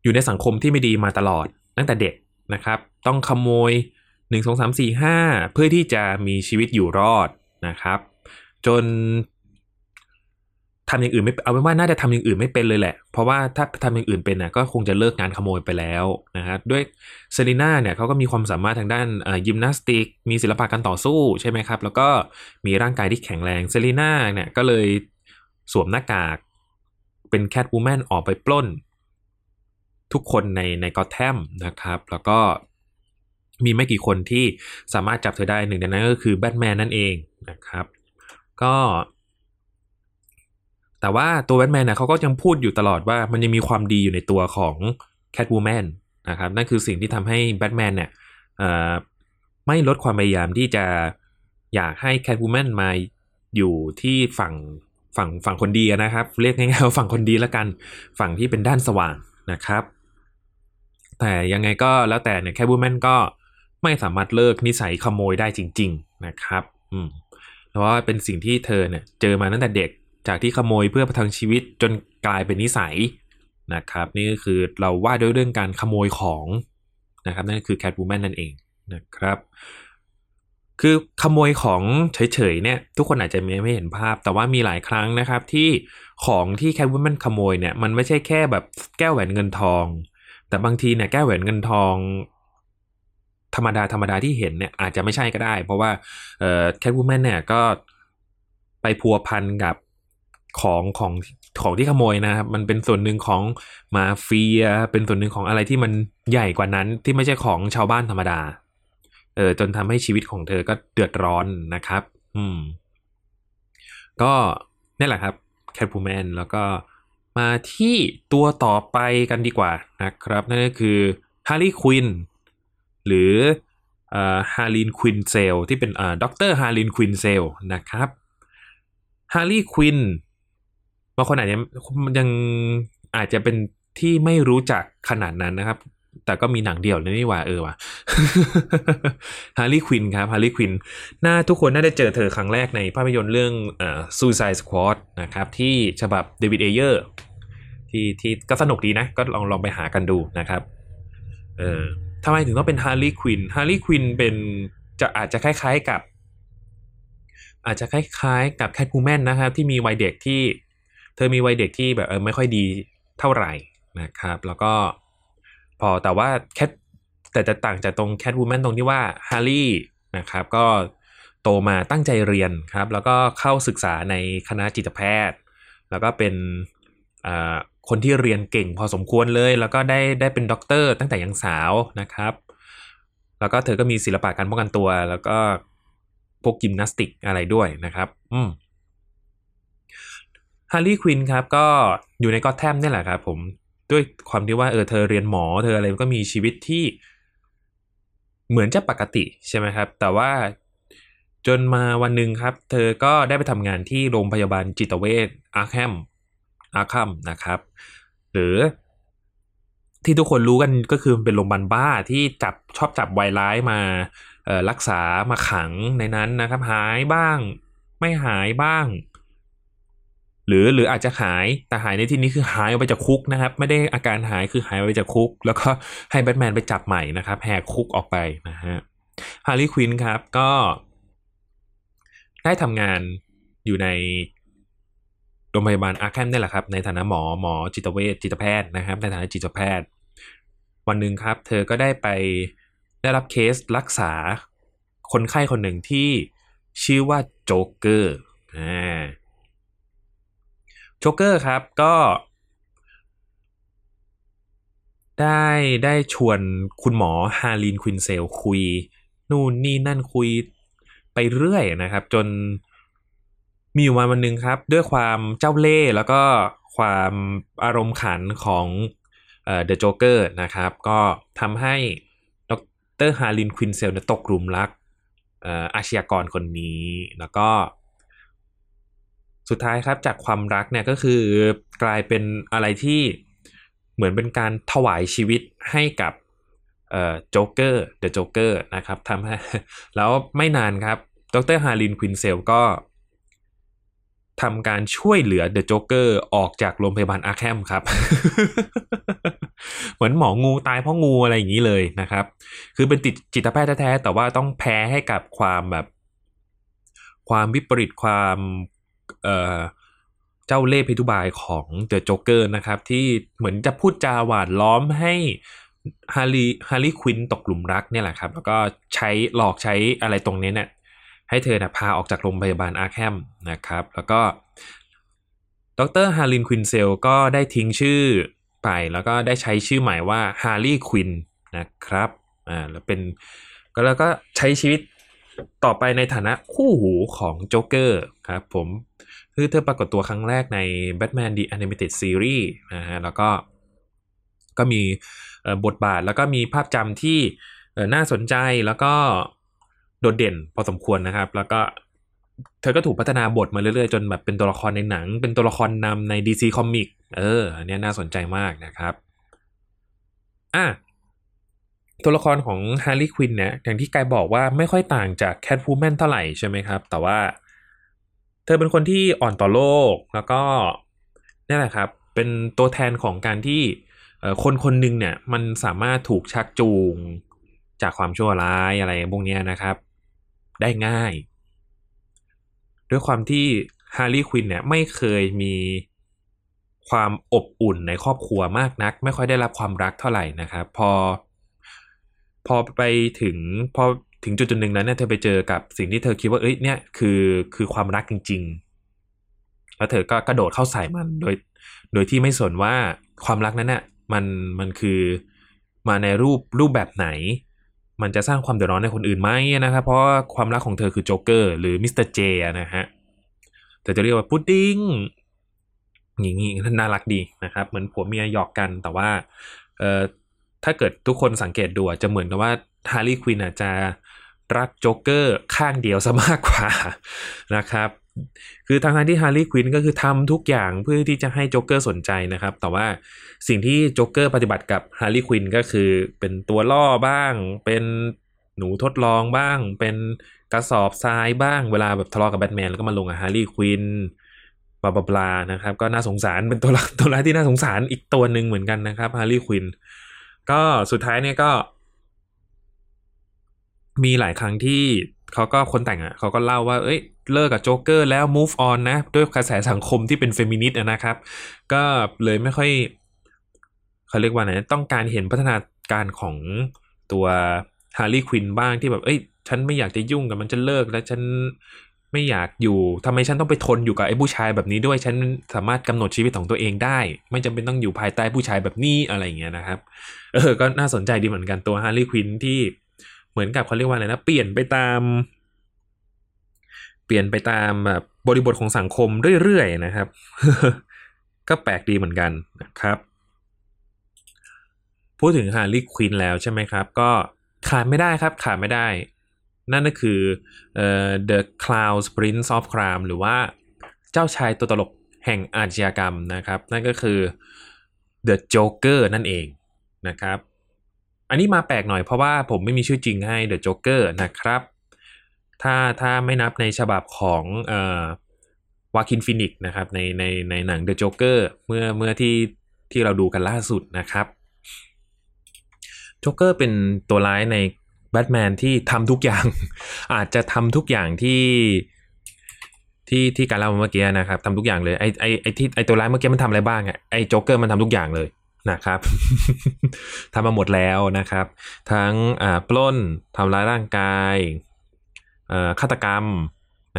อยู่ในสังคมที่ไม่ดีมาตลอดตั้งแต่เด็กนะครับ ต้องขโมย 1 2 3 4 5 เพื่อที่จะมีชีวิตอยู่รอดนะครับ จน ทำอย่างอื่นไม่เอาเป็นว่าน่าจะทำอย่างอื่นไม่เป็นเลยแหละ เพราะว่าถ้าทำอย่างอื่นเป็นนะก็คงจะเลิกงานขโมยไปแล้วนะครับด้วยเซรีนาเนี่ยเขาก็มีความสามารถทางด้านยิมนาสติก มีศิลปะการต่อสู้ใช่ไหมครับ แล้วก็มีร่างกายที่แข็งแรงเซรีนาเนี่ยก็เลยสวมหน้ากาก เป็นแคทวูแมนออกไปปล้น ทุกคนในในกอตแทมนะครับ แล้วก็มีไม่กี่คนที่สามารถจับเธอได้หนึ่งในนั้นก็คือแบทแมนนั่นเองนะครับ ก็ แต่ว่าตัวแบทแมนนะเขาก็ยังพูดอยู่ตลอดว่ามันยังมีความดีอยู่ในตัวของแคทวูแมนนะครับนั่นคือสิ่งที่ทำให้แบทแมนเนี่ยไม่ลดความพยายามที่จะอยากให้แคทวูแมนมาอยู่ที่ฝั่งฝั่งฝั่งคนดีนะครับ เรียกง่ายๆว่าฝั่งคนดีแล้วกันฝั่งที่เป็นด้านสว่างนะครับ แต่ยังไงก็แล้วแต่เนี่ยแคทวูแมนก็ไม่สามารถเลิกนิสัยขโมยได้จริง ๆนะครับ อืมเพราะว่าเป็นสิ่งที่เธอเนี่ยเจอมาตั้งแต่เด็ก จากที่ขโมยเพื่อประทังชีวิตจนกลายเป็นนิสัยนะครับ นี่ก็คือเราว่าด้วยเรื่องการขโมยของนะครับนั่นคือแคทวูแมนนั่นเองนะครับ คือขโมยของเฉยๆเนี่ยทุกคนอาจจะไม่เห็นภาพ แต่ว่ามีหลายครั้งนะครับที่ของที่แคทวูแมนขโมยเนี่ยมันไม่ใช่แค่แบบแก้วแหวนเงินทอง แต่บางทีเนี่ยแก้วแหวนเงินทองธรรมดาธรรมดาที่เห็นเนี่ยอาจจะไม่ใช่ก็ได้ เพราะว่าแคทวูแมนเนี่ยก็ไปพัวพันกับ ของของของที่ขโมยนะครับ มันเป็นส่วนหนึ่งของมาเฟีย เป็นส่วนหนึ่งของอะไรที่มันใหญ่กว่านั้นที่ไม่ใช่ของชาวบ้านธรรมดา เออจนทำให้ชีวิตของเธอก็เดือดร้อนนะครับ อืม ก็นี่แหละครับแคท w ูแมนแล้วก็มาที่ตัวต่อไปกันดีกว่านะครับ นั่นก็คือฮาร์ลีควินหรือฮาร์ลินควินเซลที่เป็นด็อกเตอร์ฮาร์ลินควินเซลนะครับฮาร์ลีควิน บางคนอาจจะยังอาจจะเป็นที่ไม่รู้จักขนาดนั้นนะครับ แต่ก็มีหนังเดี่ยวนี่ว่าเออว่ะฮาร์ลีควินครับฮาร์ลีควินน่าทุกคนน่าจะเจอเธอครั้งแรกในภาพยนตร์เรื่องเอ่อ Suicide Squad นะครับ ที่ฉบับเดวิดเอเยอร์ที่ที่ก็สนุกดีนะ ก็ลองลองไปหากันดูนะครับเออทำไมถึงต้องเป็นฮาร์ลีควินฮาร์ลีควินเป็นจะอาจจะคล้าย ๆกับ อาจจะคล้ายๆ กับแคทวูแมนนะครับที่มีวัยเด็กที่ เธอมีวัยเด็กที่แบบเออไม่ค่อยดีเท่าไหร่นะครับ แล้วก็พอแต่ว่าแคทแต่จะต่างจากตรงแคทวูแมนตรงที่ว่าฮาร์ลีนะครับก็โตมาตั้งใจเรียนครับ แล้วก็เข้าศึกษาในคณะจิตแพทย์ แล้วก็เป็นคนที่เรียนเก่งพอสมควรเลย แล้วก็ได้ได้เป็นด็อกเตอร์ตั้งแต่ยังสาวนะครับ แล้วก็เธอก็มีศิลปะการป้องกันตัว แล้วก็พวกยิมนาสติกอะไรด้วยนะครับ อืมาร์ลีควินครับก็อยู่ในก็แทมนี่แหละครับผมด้วยความที่ว่าเออเธอเรียนหมอเธออะไรก็มีชีวิตที่เหมือนจะปกติใช่ไหมครับ แต่ว่าจนมาวันหนึ่งครับ เธอก็ได้ไปทำงานที่โรงพยาบาลจิตเวชอาร์แคมอาร์คัมนะครับ หรือที่ทุกคนรู้กันก็คือเป็นโรงพยาบาลบ้าที่จับชอบจับไวร้ายมารักษามาขังในนั้นนะครับ หายบ้าง ไม่หายบ้าง หรือหรืออาจจะหายแต่หายในที่นี้คือหายออกไปจากคุกนะครับ ไม่ได้อาการหายคือหายไปจากคุก แล้วก็ให้แบทแมนไปจับใหม่นะครับแหกคุกออกไปนะฮะฮาร์ลีควินครับก็ ได้ทำงานอยู่ในโรงพยาบาลอาร์แคมนี่แหละครับ ในฐานะหมอหมอจิตเวชจิตแพทย์นะครับ ในฐานะจิตแพทย์ วันหนึ่งครับ เธอก็ได้ไปได้รับเคสรักษาคนไข้คนหนึ่งที่ชื่อว่าโจ๊กเกอร์อ่า โจ๊กเกอร์ครับก็ได้ได้ชวนคุณหมอฮาร์ลินควินเซลคุย นู่นนี่นั่นคุยไปเรื่อยนะครับ จนมีอยู่วันวันหนึ่งครับ ด้วยความเจ้าเล่ห์แล้วก็ความอารมณ์ขันของเดอะโจ๊กเกอร์นะครับ ก็ทำให้ดรฮาร์ลินควินเซลตกหลุมรักอาชญากรคนนี้ แล้วก็ สุดท้ายครับจากความรักเนี่ยก็คือกลายเป็นอะไรที่เหมือนเป็นการถวายชีวิตให้กับโจ๊กเกอร์เดอะโจ๊กเกอร์นะครับทำให้แล้วไม่นานครับดรฮาร์ลินควินเซลก็ทำการช่วยเหลือเดอะโจ๊กเกอร์ออกจากโรงพยาบาลอาร์แคมครับ เหมือนหมองูตายเพราะงูอะไรอย่างนี้เลยนะครับ คือเป็นติดจิตแพทย์แท้ๆแต่ว่าต้องแพ้ให้กับความแบบ ความวิปริตความ เอ่อเจ้าเล่ห์เพทุบายของเดอะโจ๊กเกอร์นะครับ ที่เหมือนจะพูดจาหว่านล้อมให้ฮาร์ลีฮาร์ลีควินตกหลุมรักเนี่ยแหละครับ แล้วก็ใช้หลอกใช้อะไรตรงนี้เนี่ยให้เธอนะพาออกจากโรงพยาบาลอาร์แคมนะครับ แล้วก็ดรฮาร์ลินควินเซลก็ได้ทิ้งชื่อไป แล้วก็ได้ใช้ชื่อใหม่ว่าฮาร์ลีควินนะครับอ่าแล้วเป็นก็แล้วก็ใช้ชีวิตต่อไปในฐานะคู่หูของโจ๊กเกอร์ครับผม คือเธอปรากฏตัวครั้งแรกใน Batman The Animated Series นะฮะแล้วก็ก็มีบทบาทแล้วก็มีภาพจำที่น่าสนใจแล้วก็โดดเด่นพอสมควรนะครับ แล้วก็เธอก็ถูกพัฒนาบทมาเรื่อยๆ จนแบบเป็นตัวละครในหนัง เป็นตัวละครนำใน DC Comic เอออันนี้น่าสนใจมากนะครับอะตัวละครของฮาร์ลีควินเนี่ยอย่างที่กายบอกว่าไม่ค่อยต่างจากแคทพูแมนเท่าไหร่ใช่ไหมครับ แต่ว่า เธอเป็นคนที่อ่อนต่อโลกแล้วก็นี่แหละครับ เป็นตัวแทนของการที่คนคนหนึ่งเนี่ยมันสามารถถูกชักจูงจากความชั่วร้ายอะไรพวกนี้นะครับ ได้ง่าย ด้วยความที่ฮาร์ลีควินเนี่ยไม่เคยมีความอบอุ่นในครอบครัวมากนัก ไม่ค่อยได้รับความรักเท่าไหร่นะครับ พอ พอไปถึงพอ ถึงจุดจุดหนึ่งนั้นเนี่ยเธอไปเจอกับสิ่งที่เธอคิดว่าเอ้ยเนี่ยคือคือความรักจริง ๆ แล้วเธอก็กระโดดเข้าใส่มันโดย โดยที่ไม่สนว่าความรักนั้นเนี่ยมันมันคือมาในรูปรูปแบบไหน มันจะสร้างความเดือดร้อนให้คนอื่นไหมนะครับ เพราะความรักของเธอคือโจ๊กเกอร์หรือ Mister J นะฮะแต่จะเรียกว่าพุดดิ้งอย่างนี้น่ารักดีนะครับ เหมือนผัวเมียหยอกกันแต่ว่าเอ่อถ้าเกิดทุกคนสังเกตดูจะเหมือนกับว่าฮาร์ลีย์ควินจะ รักโจ๊กเกอร์ข้างเดียวซะมากกว่านะครับ คือทางที่ฮาร์ลีควินก็คือทำทุกอย่างเพื่อที่จะให้โจ๊กเกอร์สนใจนะครับ แต่ว่าสิ่งที่โจ๊กเกอร์ปฏิบัติกับฮาร์ลีควินก็คือเป็นตัวล่อบ้าง เป็นหนูทดลองบ้าง เป็นกระสอบทรายบ้าง เวลาแบบทะเลาะกับแบทแมนแล้วก็มาลงกับฮาร์ลีควินblah blah นะครับ ก็น่าสงสารเป็นตัวละตัวร้ายที่น่าสงสารอีกตัวหนึ่งเหมือนกันนะครับฮาร์ลีควินก็สุดท้ายเนี่ยก็ มีหลายครั้งที่เขาก็คนแต่งอะเขาก็เล่าว่า เอ้ยเลิกกับโจ๊กเกอร์แล้ว move on นะ ด้วยกระแสสังคมที่เป็นเฟมินิสต์นะครับ ก็เลยไม่ค่อยเขาเรียกว่าไหนต้องการเห็นพัฒนาการของตัวฮาร์ลีควินบ้างที่แบบ เอ้ย ฉันไม่อยากจะยุ่งกับมันฉันเลิกแล้วฉันไม่อยากอยู่ทำไมฉันต้องไปทนอยู่กับไอ้ผู้ชายแบบนี้ด้วย ฉันสามารถกำหนดชีวิตของตัวเองได้ ไม่จำเป็นต้องอยู่ภายใต้ผู้ชายแบบนี้อะไรอย่างเงี้ยนะครับ เออ ก็น่าสนใจดีเหมือนกันตัวฮาร์ลีควินที่ เหมือนกับเขาเรียกว่าอะไรนะเปลี่ยนไปตาม เปลี่ยนไปตามแบบบริบทของสังคมเรื่อยๆนะครับ ก็แปลกดีเหมือนกันนะครับพูดถึงฮาร์ลีควินแล้วใช่ไหมครับ ก็ขาดไม่ได้ครับขาดไม่ได้ นั่นก็คือเอ่อ The Clown's Prince of Crime หรือว่าเจ้าชายตัวตลกแห่งอาชญากรรมนะครับ นั่นก็คือ The Joker นั่นเองนะครับ อันนี้มาแปลกหน่อยเพราะว่าผมไม่มีชื่อจริงให้ The Joker นะครับ ถ้าถ้าไม่นับในฉบับของเอ่อวาคีนฟีนิกซ์นะครับในในในหนัง The Joker เกอร์เมื่อเมื่อที่ที่เราดูกันล่าสุดนะครับโจ๊กเกอร์เป็นตัวร้ายในแบทแมนที่ทำทุกอย่าง อาจจะทำทุกอย่างที่ที่ที่การเล่าเมื่อกี้นะครับทำทุกอย่างเลยไอไอไอที่ไอตัวร้ายเมื่อกี้มันทำอะไรบ้างอะไอโจ๊กเกอร์มันทำทุกอย่างเลย นะครับทำมาหมดแล้วนะครับ ทั้งปล้นทำร้ายร่างกายฆาตกรรม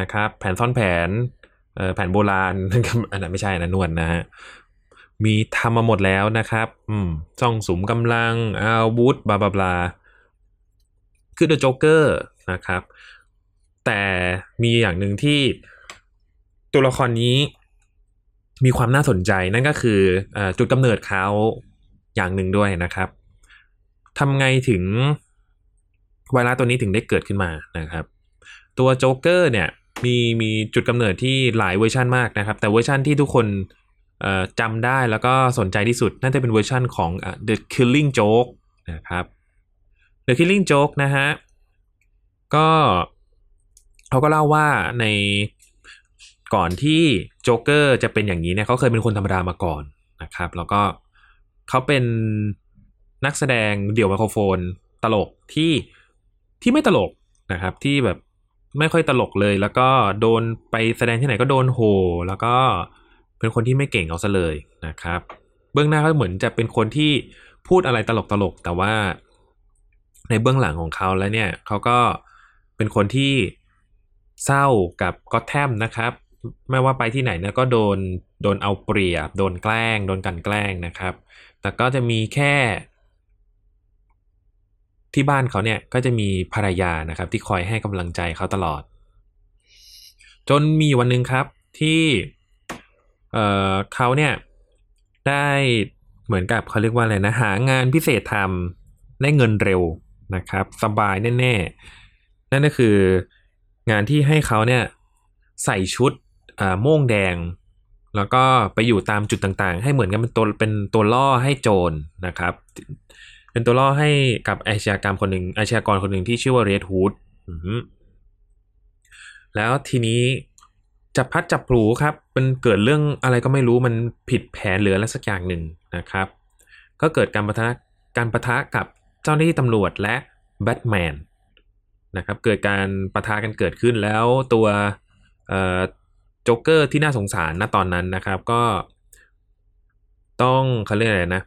นะครับ แผนซ่อนแผนแผนโบราณอันนั้นไม่ใช่นะนวลนะฮะมีทำมาหมดแล้วนะครับอืมจ้องสุมกำลังอาวุธบลาบลาบลาคือเดอะโจ๊กเกอร์นะครับ แต่มีอย่างหนึ่งที่ตัวละครนี้ มีความน่าสนใจนั่นก็คืออจุดกำเนิดเขาอย่างหนึ่งด้วยนะครับทำไงถึงไวรัสตัวนี้ถึงได้เกิดขึ้นมานะครับ ตัวโจ๊กเกอร์เนี่ยมีมีจุดกำเนิดที่หลายเวอร์ชันมากนะครับ แต่เวอร์ชันที่ทุกคนจำได้แล้วก็สนใจที่สุดน่าจะเป็นเวอร์ชันของ The Killing Joke นะครับ The Killing Joke นะฮะก็เขาก็เล่าว่าใน ก่อนที่โจ๊กเกอร์จะเป็นอย่างนี้เนี่ยเขาเคยเป็นคนธรรมดามาก่อนนะครับ แล้วก็เขาเป็นนักแสดงเดี่ยวไมโครโฟนตลกที่ที่ไม่ตลกนะครับ ที่แบบไม่ค่อยตลกเลย แล้วก็โดนไปแสดงที่ไหนก็โดนโหแล้วก็เป็นคนที่ไม่เก่งเอาซะเลยนะครับ เบื้องหน้าก็เหมือนจะเป็นคนที่พูดอะไรตลกๆแต่ว่าในเบื้องหลังของเขาแล้วเนี่ยเขาก็เป็นคนที่เศร้ากับก็แทมนะครับ ไม่ว่าไปที่ไหนเนี่ยก็โดนโดนเอาเปรียบ โดนแกล้ง โดนกันแกล้งนะครับ แต่ก็จะมีแค่ ที่บ้านเขาเนี่ยก็จะมีภรรยานะครับ ที่คอยให้กำลังใจเขาตลอด จนมีวันหนึ่งครับที่เอ่อเขาเนี่ยได้เหมือนกับเขาเรียกว่าอะไรนะหางานพิเศษทำได้เงินเร็วนะครับ สบายแน่ๆนั่นก็คืองานที่ให้เขาเนี่ยใส่ชุด อ่าโม่งแดง แล้วก็ไปอยู่ตามจุดต่างๆ ให้เหมือนกันเป็นตัวเป็นตัวล่อให้โจรนะครับ เป็นตัวล่อให้กับอาชญากรรมคนหนึ่งอาชญากรคนหนึ่งที่ชื่อว่าเรดฮูดแล้วทีนี้จับพัดจับผูครับมันเกิดเรื่องอะไรก็ไม่รู้มันผิดแผนเหรืออะไรสักอย่างหนึ่งนะครับ ก็เกิดการประทะการประทะกับเจ้าหน้าที่ตำรวจและแบทแมนนะครับเกิดการประทะกันเกิดขึ้นแล้วตัว โจ๊กเกอร์ที่น่าสงสารณตอนนั้นนะครับก็ ต้องเขาเรียกอะไรนะ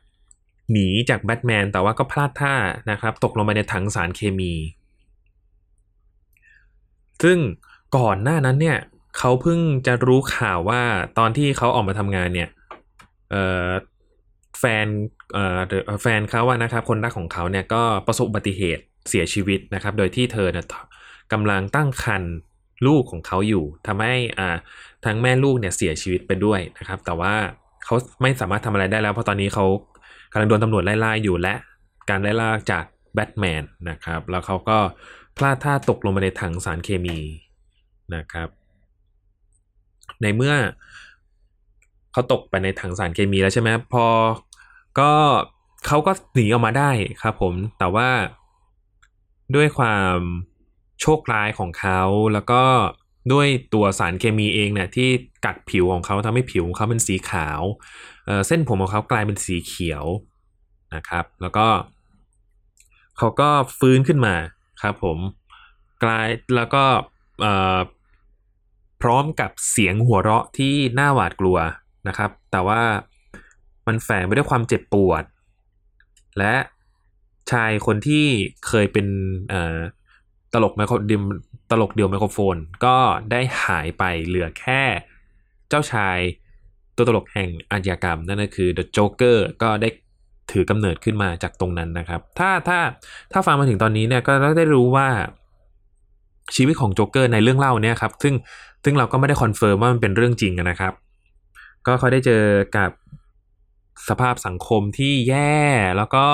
หนีจากแบทแมนแต่ว่าก็พลาดท่านะครับ ตกลงไปในถังสารเคมี ซึ่งก่อนหน้านั้นเนี่ยเขาเพิ่งจะรู้ข่าวว่าตอนที่เขาออกมาทำงานเนี่ยแฟนแฟนเขาอะนะครับ คนรักของเขาเนี่ยก็ประสบอุบัติเหตุเสียชีวิตนะครับ โดยที่เธอเนี่ยกำลังตั้งครรภ์ ลูกของเขาอยู่ทำให้อ่าทั้งแม่ลูกเนี่ยเสียชีวิตไปด้วยนะครับ แต่ว่าเขาไม่สามารถทำอะไรได้แล้ว เพราะตอนนี้เขากำลังโดนตำรวจไล่ล่าอยู่และการไล่ล่าจากแบทแมนนะครับ แล้วเขาก็พลาดท่าตกลงไปในถังสารเคมีนะครับ ในเมื่อเขาตกไปในถังสารเคมีแล้วใช่ไหมพอก็เขาก็หนีออกมาได้ครับผมแต่ว่าด้วยความ โชคร้ายของเขาแล้วก็ด้วยตัวสารเคมีเองเนี่ยที่กัดผิวของเขาทำให้ผิวของเขาเป็นสีขาวเเส้นผมของเขากลายเป็นสีเขียวนะครับ แล้วก็ เขาก็ฟื้นขึ้นมาครับผมกลายแล้วก็พร้อมกับเสียงหัวเราะที่น่าหวาดกลัวนะครับ แต่ว่ามันแฝงไปด้วยความเจ็บปวด และชายคนที่เคยเป็น ตลกไมโครดิมตลกเดียวไมโครโฟน ก็ได้หายไปเหลือแค่เจ้าชายตัวตลกแห่งอาชญากรรม นั่นก็คือ The Joker ก็ได้ถือกำเนิดขึ้นมาจากตรงนั้นนะครับ ถ้าถ้าถ้าฟังมาถึงตอนนี้เนี่ยก็ได้รู้ว่าชีวิตของโจ๊กเกอร์ในเรื่องเล่าเนี่ยครับ ซึ่งซึ่งเราก็ไม่ได้ confirm ว่ามันเป็นเรื่องจริงนะครับ ก็เขาได้เจอกับสภาพสังคมที่แย่ แล้วก็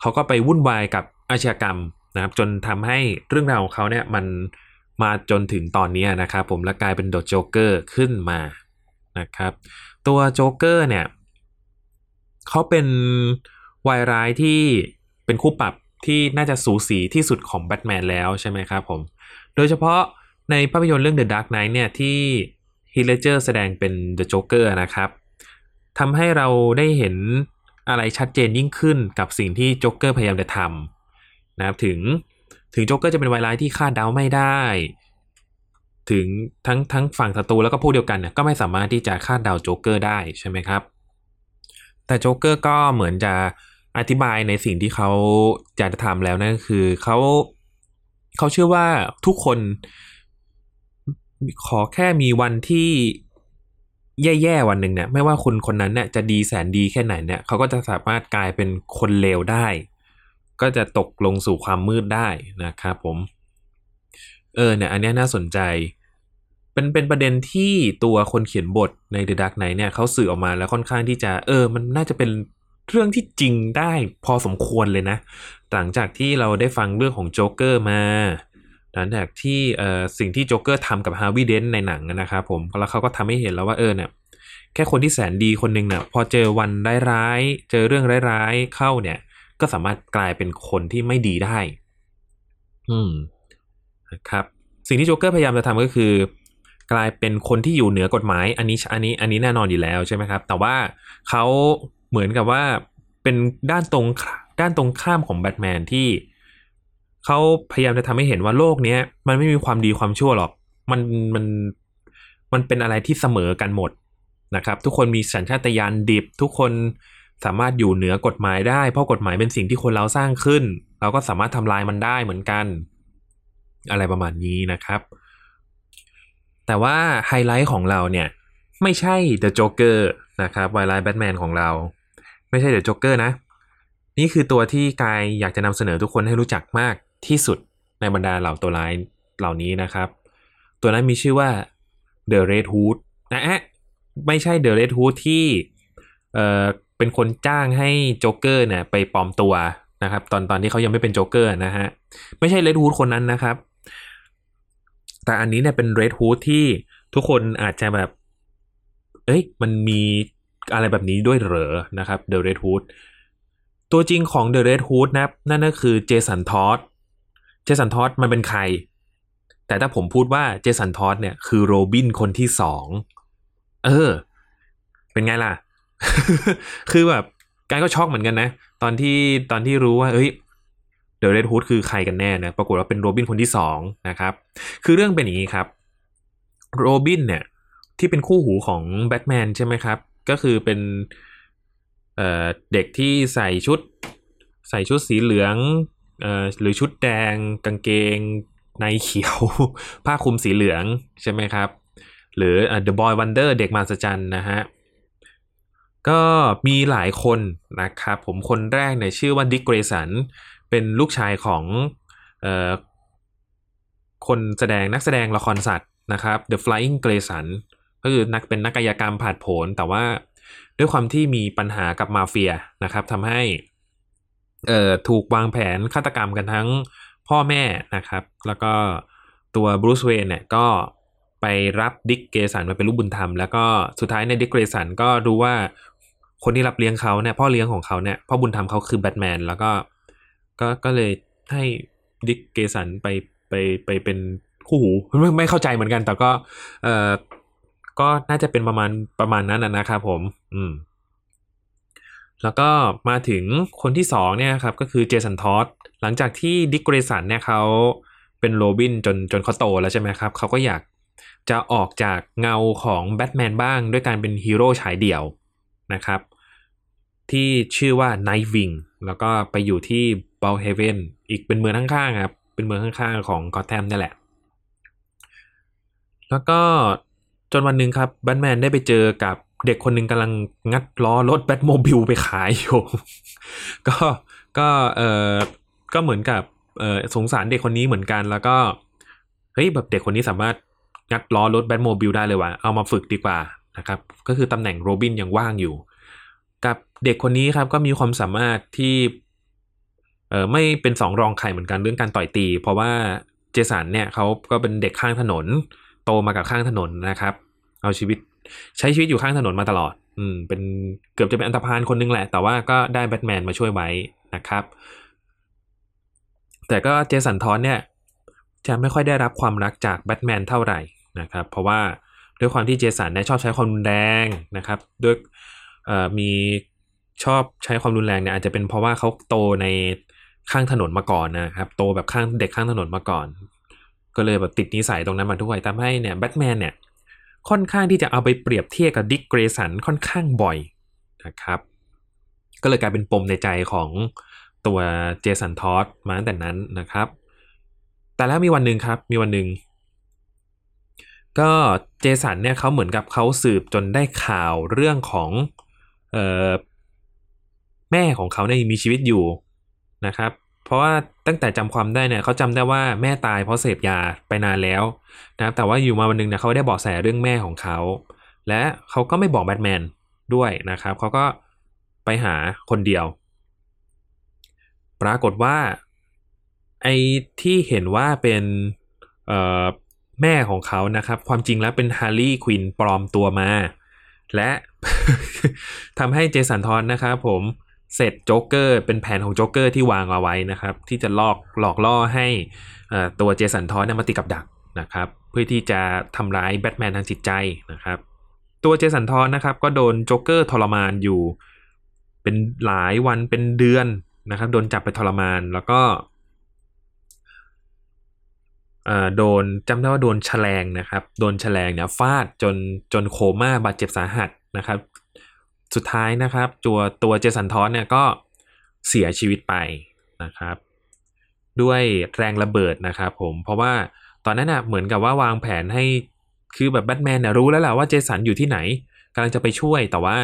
เขาก็ไปวุ่นวายกับอาชญากรรม นะครับจนทำให้เรื่องราวของเขาเนี่ยมันมาจนถึงตอนนี้นะครับผมและกลายเป็น The Joker ขึ้นมานะครับตัวโจ๊กเกอร์เนี่ยเขาเป็นวายร้ายที่เป็นคู่ปรับที่น่าจะสูสีที่สุดของแบทแมนแล้วใช่ไหมครับผม โดยเฉพาะในภาพยนตร์เรื่อง The Dark Knight เนี่ยที่ฮีธ เลดเจอร์แสดงเป็น The Joker นะครับทำให้เราได้เห็นอะไรชัดเจนยิ่งขึ้นกับสิ่งที่โจ๊กเกอร์พยายามจะทำ นะครับถึงถึงโจ๊กเกอร์จะเป็นไวรัสที่คาดเดาไม่ได้ ถึงทั้งทั้งฝั่งศัตรูแล้วก็พวกเดียวกันเนี่ยก็ไม่สามารถที่จะคาดเดาโจ๊กเกอร์ได้ใช่ไหมครับ แต่โจ๊กเกอร์ก็เหมือนจะอธิบายในสิ่งที่เขาจะทำแล้วนั่นคือเขาเขาเชื่อว่าทุกคนขอแค่มีวันที่แย่ๆวันหนึ่งเนี่ยไม่ว่าคนคนนั้นเนี่ยจะดีแสนดีแค่ไหนเนี่ยเขาก็จะสามารถกลายเป็นคนเลวได้ ก็จะตกลงสู่ความมืดได้นะครับผม เออเนี่ยอันนี้น่าสนใจ เป็นเป็นประเด็นที่ตัวคนเขียนบทใน The Dark Knight เนี่ยเขาสื่อออกมาแล้วค่อนข้างที่จะเออ มันน่าจะเป็นเรื่องที่จริงได้พอสมควรเลยนะ หลังจากที่เราได้ฟังเรื่องของโจ๊กเกอร์มาหลังจากที่เอ่อสิ่งที่โจ๊กเกอร์ทำกับฮาวีเดนในหนังนะครับผมแล้วเขาก็ทำให้เห็นแล้วว่าเออเนี่ยแค่คนที่แสนดีคนหนึ่งเนี่ยพอเจอวันร้ายๆ เจอเรื่องร้ายๆเข้าเนี่ย ก็สามารถกลายเป็นคนที่ไม่ดีได้ อืมนะครับ สิ่งที่โจ๊กเกอร์พยายามจะทำก็คือ กลายเป็นคนที่อยู่เหนือกฎหมาย อันนี้อันนี้อันนี้แน่นอนอยู่แล้วใช่ไหมครับ แต่ว่าเขาเหมือนกับว่าเป็นด้านตรงด้านตรงข้ามของแบทแมนที่เขาพยายามจะทำให้เห็นว่าโลกเนี้ย มันไม่มีความดีความชั่วหรอก มันมันมันเป็นอะไรที่เสมอกันหมดนะครับ ทุกคนมีสัญชาตญาณดิบทุกคน สามารถอยู่เหนือกฎหมายได้ เพราะกฎหมายเป็นสิ่งที่คนเราสร้างขึ้น เราก็สามารถทำลายมันได้เหมือนกัน อะไรประมาณนี้นะครับ แต่ว่าไฮไลท์ของเราเนี่ย ไม่ใช่ The Joker นะครับไวไลท์แบทแมนของเรา ไม่ใช่ The Joker นะ นี่คือตัวที่กายอยากจะนำเสนอทุกคนให้รู้จักมากที่สุดในบรรดาเหล่าตัวร้ายเหล่านี้นะครับ ตัวนั้นมีชื่อว่า The Red Hood นะฮะไม่ใช่ The Red Hood ที่เอ่อ เป็นคนจ้างให้โจ๊กเกอร์เนี่ยไปปลอมตัวนะครับ ตอนตอนที่เขายังไม่เป็นโจ๊กเกอร์นะฮะ ไม่ใช่ Red Hood คนนั้นนะครับ แต่อันนี้เนี่ยเป็น Red Hood ที่ทุกคนอาจจะแบบ เอ้ย มันมีอะไรแบบนี้ด้วยเหรอนะครับ The Red Hood ตัวจริงของ The Red Hood นะนั่นก็คือเจสันทอดด์ เจสันทอดด์มันเป็นใคร แต่ถ้าผมพูดว่าเจสันทอดด์เนี่ยคือโรบินคนที่สองเออ เป็นไงล่ะ คือแบบกายก็ช็อกเหมือนกันนะ ตอนที่ตอนที่รู้ว่า เอ้ยเดอะเรดฮูดคือใครกันแน่นะปรากฏว่าเป็นโรบินคนที่สองนะครับ คือเรื่องเป็นอย่างนี้ครับ โรบินเนี่ย ที่เป็นคู่หูของแบทแมนใช่ไหมครับ ก็คือเป็นเเด็กที่ใส่ชุด ใส่ชุดสีเหลืองออหรือชุดแดงกางเกงในเขียว ผ้าคลุมสีเหลืองใช่ไหมครับ หรืออะ The Boy Wonder เด็กมหัศจรรย์นะฮะ ก็มีหลายคนนะครับผมคนแรกเนี่ยชื่อว่าดิกเกรสัน เป็นลูกชายของออคนแสดงนักแสดงละครสัตว์นะครับ The Flying Grayson ก็คือนักเป็นนักกายกรรมผ่าดโผน แต่ว่าด้วยความที่มีปัญหากับมาเฟียนะครับทำให้ถูกวางแผนฆาตกรรมกันทั้งพ่อแม่นะครับ แล้วก็ตัวบรูซเวย์นเนี่ยก็ไปรับดิกเกรย์สันมาเป็นลูกบุญธรรม แล้วก็สุดท้ายนายดิกเกรย์สันก็รู้ว่า คนที่รับเลี้ยงเขาเนี่ยพ่อเลี้ยงของเขาเนี่ยพ่อบุญธรรมเขาคือแบทแมนแล้วก็ก็ก็เลยให้ดิกเกรย์สันไปไปไปเป็นคู่หูไม่ไม่เข้าใจเหมือนกัน แต่ก็ เออก็น่าจะเป็นประมาณประมาณนั้นนะครับผม อืม แล้วก็มาถึงคนที่สองเนี่ยครับ ก็คือเจสันทอสหลังจากที่ดิกเกสันเนี่ยเขาเป็นโรบินจนจนเขาโตแล้วใช่ไหมครับ เขาก็อยากจะออกจากเงาของแบทแมนบ้างด้วยการเป็นฮีโร่ฉายเดี่ยวนะครับ ที่ชื่อว่า Night Wing แล้วก็ไปอยู่ที่ b a l h a v e n อีกเป็นเมืองข้างๆครับ เป็นเมืองข้างๆของกอ t แ a มนี่แหละ แล้วก็จนวันหนึ่งครับแบทแมนได้ไปเจอกับเด็กคนหนึ่งกำลังงัดล้อรถแบทโมบิลไปขายอยู่ ก็ก็เออก็เหมือนกับเออสงสารเด็กคนนี้เหมือนกัน แล้วก็เฮ้ยแบบเด็กคนนี้สามารถงัดล้อรถแบทโมบิลได้เลยว่ะเอามาฝึกดีกว่านะครับ ก็คือตำแหน่งโรบินยังว่างอยู่ กับเด็กคนนี้ครับก็มีความสามารถที่เออไม่เป็นสองรองใครเหมือนกันเรื่องการต่อยตี เพราะว่าเจสันเนี่ยเขาก็เป็นเด็กข้างถนน โตมากับข้างถนนนะครับ เอาชีวิตใช้ชีวิตอยู่ข้างถนนมาตลอด อืมเป็นเกือบจะเป็นอันตรพานคนนึงแหละ แต่ว่าก็ได้แบทแมนมาช่วยไว้นะครับ แต่ก็เจสันทอนเนี่ย จะไม่ค่อยได้รับความรักจากแบทแมนเท่าไหร่นะครับ เพราะว่าด้วยความที่เจสันเนี่ยชอบใช้ความรุนแรงนะครับ ด้วย มีชอบใช้ความรุนแรงเนี่ยอาจจะเป็นเพราะว่าเขาโตในข้างถนนมาก่อนนะครับ โตแบบข้างเด็กข้างถนนมาก่อน ก็เลยแบบติดนิสัยตรงนั้นมาด้วยทำให้เนี่ยแบทแมนเนี่ยค่อนข้างที่จะเอาไปเปรียบเทียบกับดิกเกรสันค่อนข้างบ่อยนะครับ ก็เลยกลายเป็นปมในใจของตัวเจสันทอสมาตั้งแต่นั้นนะครับ แต่แล้วมีวันหนึ่งครับ มีวันหนึ่งก็เจสันเนี่ยเขาเหมือนกับเขาสืบจนได้ข่าวเรื่องของ เอ่อแม่ของเขาเนี่ยมีชีวิตอยู่นะครับ เพราะว่าตั้งแต่จำความได้เนี่ยเขาจำได้ว่าแม่ตายเพราะเสพยาไปนานแล้วนะครับแต่ว่าอยู่มาวันหนึ่งเนี่ยเขาได้บาะแสเรื่องแม่ของเขา และเขาก็ไม่บอกแบทแมนด้วยนะครับเขาก็ไปหาคนเดียว ปรากฏว่าไอ้ที่เห็นว่าเป็นแม่ของเขานะครับ ความจริงแล้วเป็นฮาร์ลีย์ควินปลอมตัวมา และ ทำให้เจสันทอดด์นะครับผมเสร็จโจ๊กเกอร์เป็นแผนของโจ๊กเกอร์ที่วางเอาไว้นะครับ ที่จะลอกหลอกล่อให้ตัวเจสันทอดด์เนี่ยมาติดกับดักนะครับ เพื่อที่จะทำร้ายแบทแมนทางจิตใจนะครับ ตัวเจสันทอดด์นะครับ ก็โดนโจ๊กเกอร์ทรมานอยู่ เป็นหลายวันเป็นเดือนนะครับ โดนจับไปทรมานแล้วก็โดนจำได้ว่าโดนชะแลงนะครับ โดนชะแลงเนี่ยฟาดจนจนโคม่าบาดเจ็บสาหัส นะครับ สุดท้ายนะครับ ตัวตัวเจสันทอสเนี่ยก็เสียชีวิตไปนะครับ ด้วยแรงระเบิดนะครับผมเพราะว่าตอนนั้นน่ะเหมือนกับว่าวางแผนให้คือแบบแบทแมนนี่ยรู้แล้วแหละว่าเจสันอยู่ที่ไหนกำลังจะไปช่วยแต่ว่า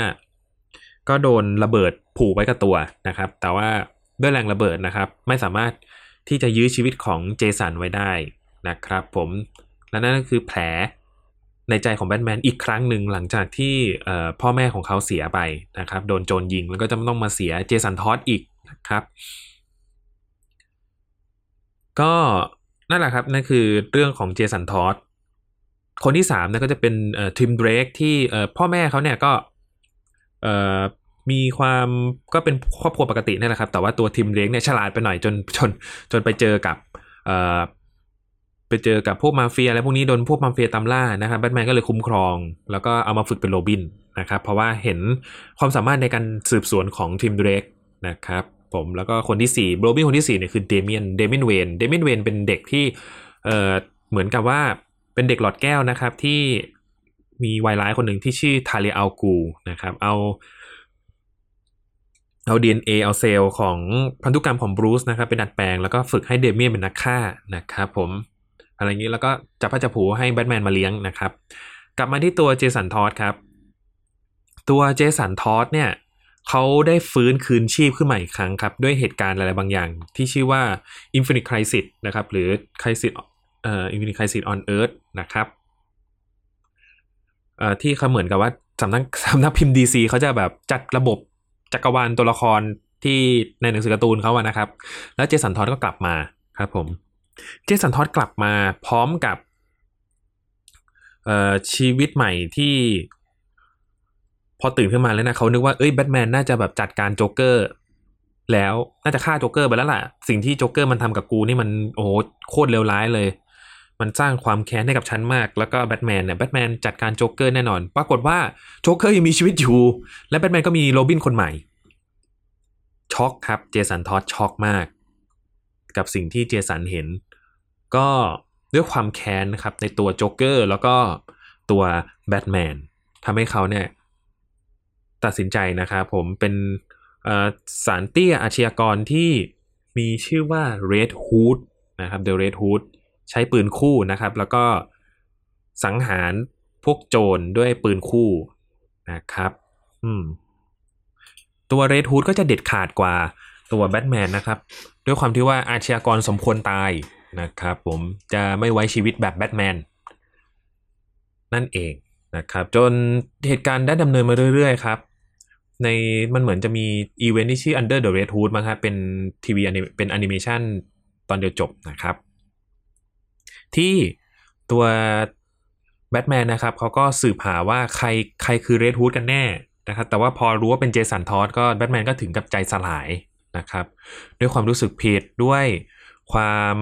ก็โดนระเบิดผูกไว้กับตัวนะครับ แต่ว่าด้วยแรงระเบิดนะครับ ไม่สามารถที่จะยื้อชีวิตของเจสันไว้ได้นะครับ ผมและนั่นก็คือแผล ในใจของแบทแมนอีกครั้งหนึ่งหลังจากที่พ่อแม่ของเขาเสียไปนะครับ โดนโจรยิงแล้วก็จะต้องมาเสียเจสันทอสอีกนะครับ ก็นั่นแหละครับนั่นคือเรื่องของเจสันทอสคนที่สามนี่ยก็จะเป็นทิมเดรกที่พ่อแม่เขาเนี่ยก็มีความก็เป็นครอบครัวปกตินี่แหละครับ แต่ว่าตัวทิมเดรกเนี่ยฉลาดไปหน่อยจนจนจนไปเจอกับ ไปเจอกับพวกมาเฟียอะไรพวกนี้โดนพวกมาเฟียตามล่านะครับแบทแมนก็เลยคุ้มครอง แล้วก็เอามาฝึกเป็นโรบินนะครับ เพราะว่าเห็นความสามารถในการสืบสวนของทิมเดรกนะครับผมแล้วก็คนที่4โรบินคนที่4เนี่ยคือเดเมียนเดเมียนเวย์นเดเมียนเวย์นเป็นเด็กที่เอ่อเหมือนกับว่าเป็นเด็กหลอดแก้วนะครับที่มีวายร้ายคนหนึ่งที่ชื่อทาเลีย อัลกูลนะครับเอาเอา DNA เอาเซลล์ของพันธุกรรมของบรูซนะครับเป็นดัดแปลงแล้วก็ฝึกให้เดเมียนเป็นนักฆ่านะครับผม อะไรอย่างนี้แล้วก็จับพระจับผูให้แบทแมนมาเลี้ยงนะครับ กลับมาที่ตัวเจสันทอสครับ ตัวเจสันทอสเนี่ยเขาได้ฟื้นคืนชีพขึ้นมาอีกครั้งครับ ด้วยเหตุการณ์อะไรบางอย่าง ที่ชื่อว่า Infinite Crisis นะครับ หรือ Crisis เอ่อ Infinite Crisis on Earth นะครับเอ่อที่เขาเหมือนกับว่าสำนักสำนักพิมพ์ DC เขาจะแบบจัดระบบจักรวาลตัวละครที่ในหนังสือการ์ตูนเขาอะนะครับ แล้วเจสันทอดด์ก็กลับมาครับผม เจสันทอดด์กลับมาพร้อมกับชีวิตใหม่ที่ พอตื่นขึ้นมาแล้วนะเขานึกว่าเอ้ยแบทแมนน่าจะแบบจัดการโจ๊กเกอร์ แล้วน่าจะฆ่าโจ๊กเกอร์ไปแล้วล่ะ สิ่งที่โจ๊กเกอร์มันทำกับกูนี่มันโอ้โหโคตรเลวร้ายเลย มันสร้างความแค้นให้กับฉันมาก แล้วก็แบทแมนเนี่ยแบทแมนจัดการโจ๊กเกอร์แน่นอน ปรากฏว่าโจ๊กเกอร์ยังมีชีวิตอยู่และแบทแมนก็มีโรบินคนใหม่ช็อกครับเจสันทอดด์ช็อกมาก กับสิ่งที่เจสันเห็น ก็ด้วยความแค้นนะครับในตัวโจ๊กเกอร์แล้วก็ตัวแบทแมนทำให้เขาเนี่ยตัดสินใจนะครับผมเป็นศาลเตี้ยอาชญากรที่มีชื่อว่า Red Hood นะครับ The Red Hood ใช้ปืนคู่นะครับ แล้วก็สังหารพวกโจรด้วยปืนคู่นะครับ อืมตัว Red Hood ก็จะเด็ดขาดกว่า ตัวแบทแมนนะครับ ด้วยความที่ว่าอาชญากรสมควรตายนะครับผมจะไม่ไว้ชีวิตแบบแบทแมนนั่นเองนะครับ จนเหตุการณ์ได้ดำเนินมาเรื่อย ๆ ครับ ในมันเหมือนจะมีอีเวนท์ที่ชื่อ Under the Red Hood มั้งครับเป็นทีวีเป็นแอนิเมชันตอนเดียวจบนะครับ ที่ตัวแบทแมนนะครับเขาก็สืบหาว่าใครใครคือ Red Hood กันแน่นะครับแต่ว่าพอรู้ว่าเป็นเจสันทอดด์ก็แบทแมนก็ถึงกับใจสลาย นะครับ ด้วยความรู้สึกผิดด้วยความ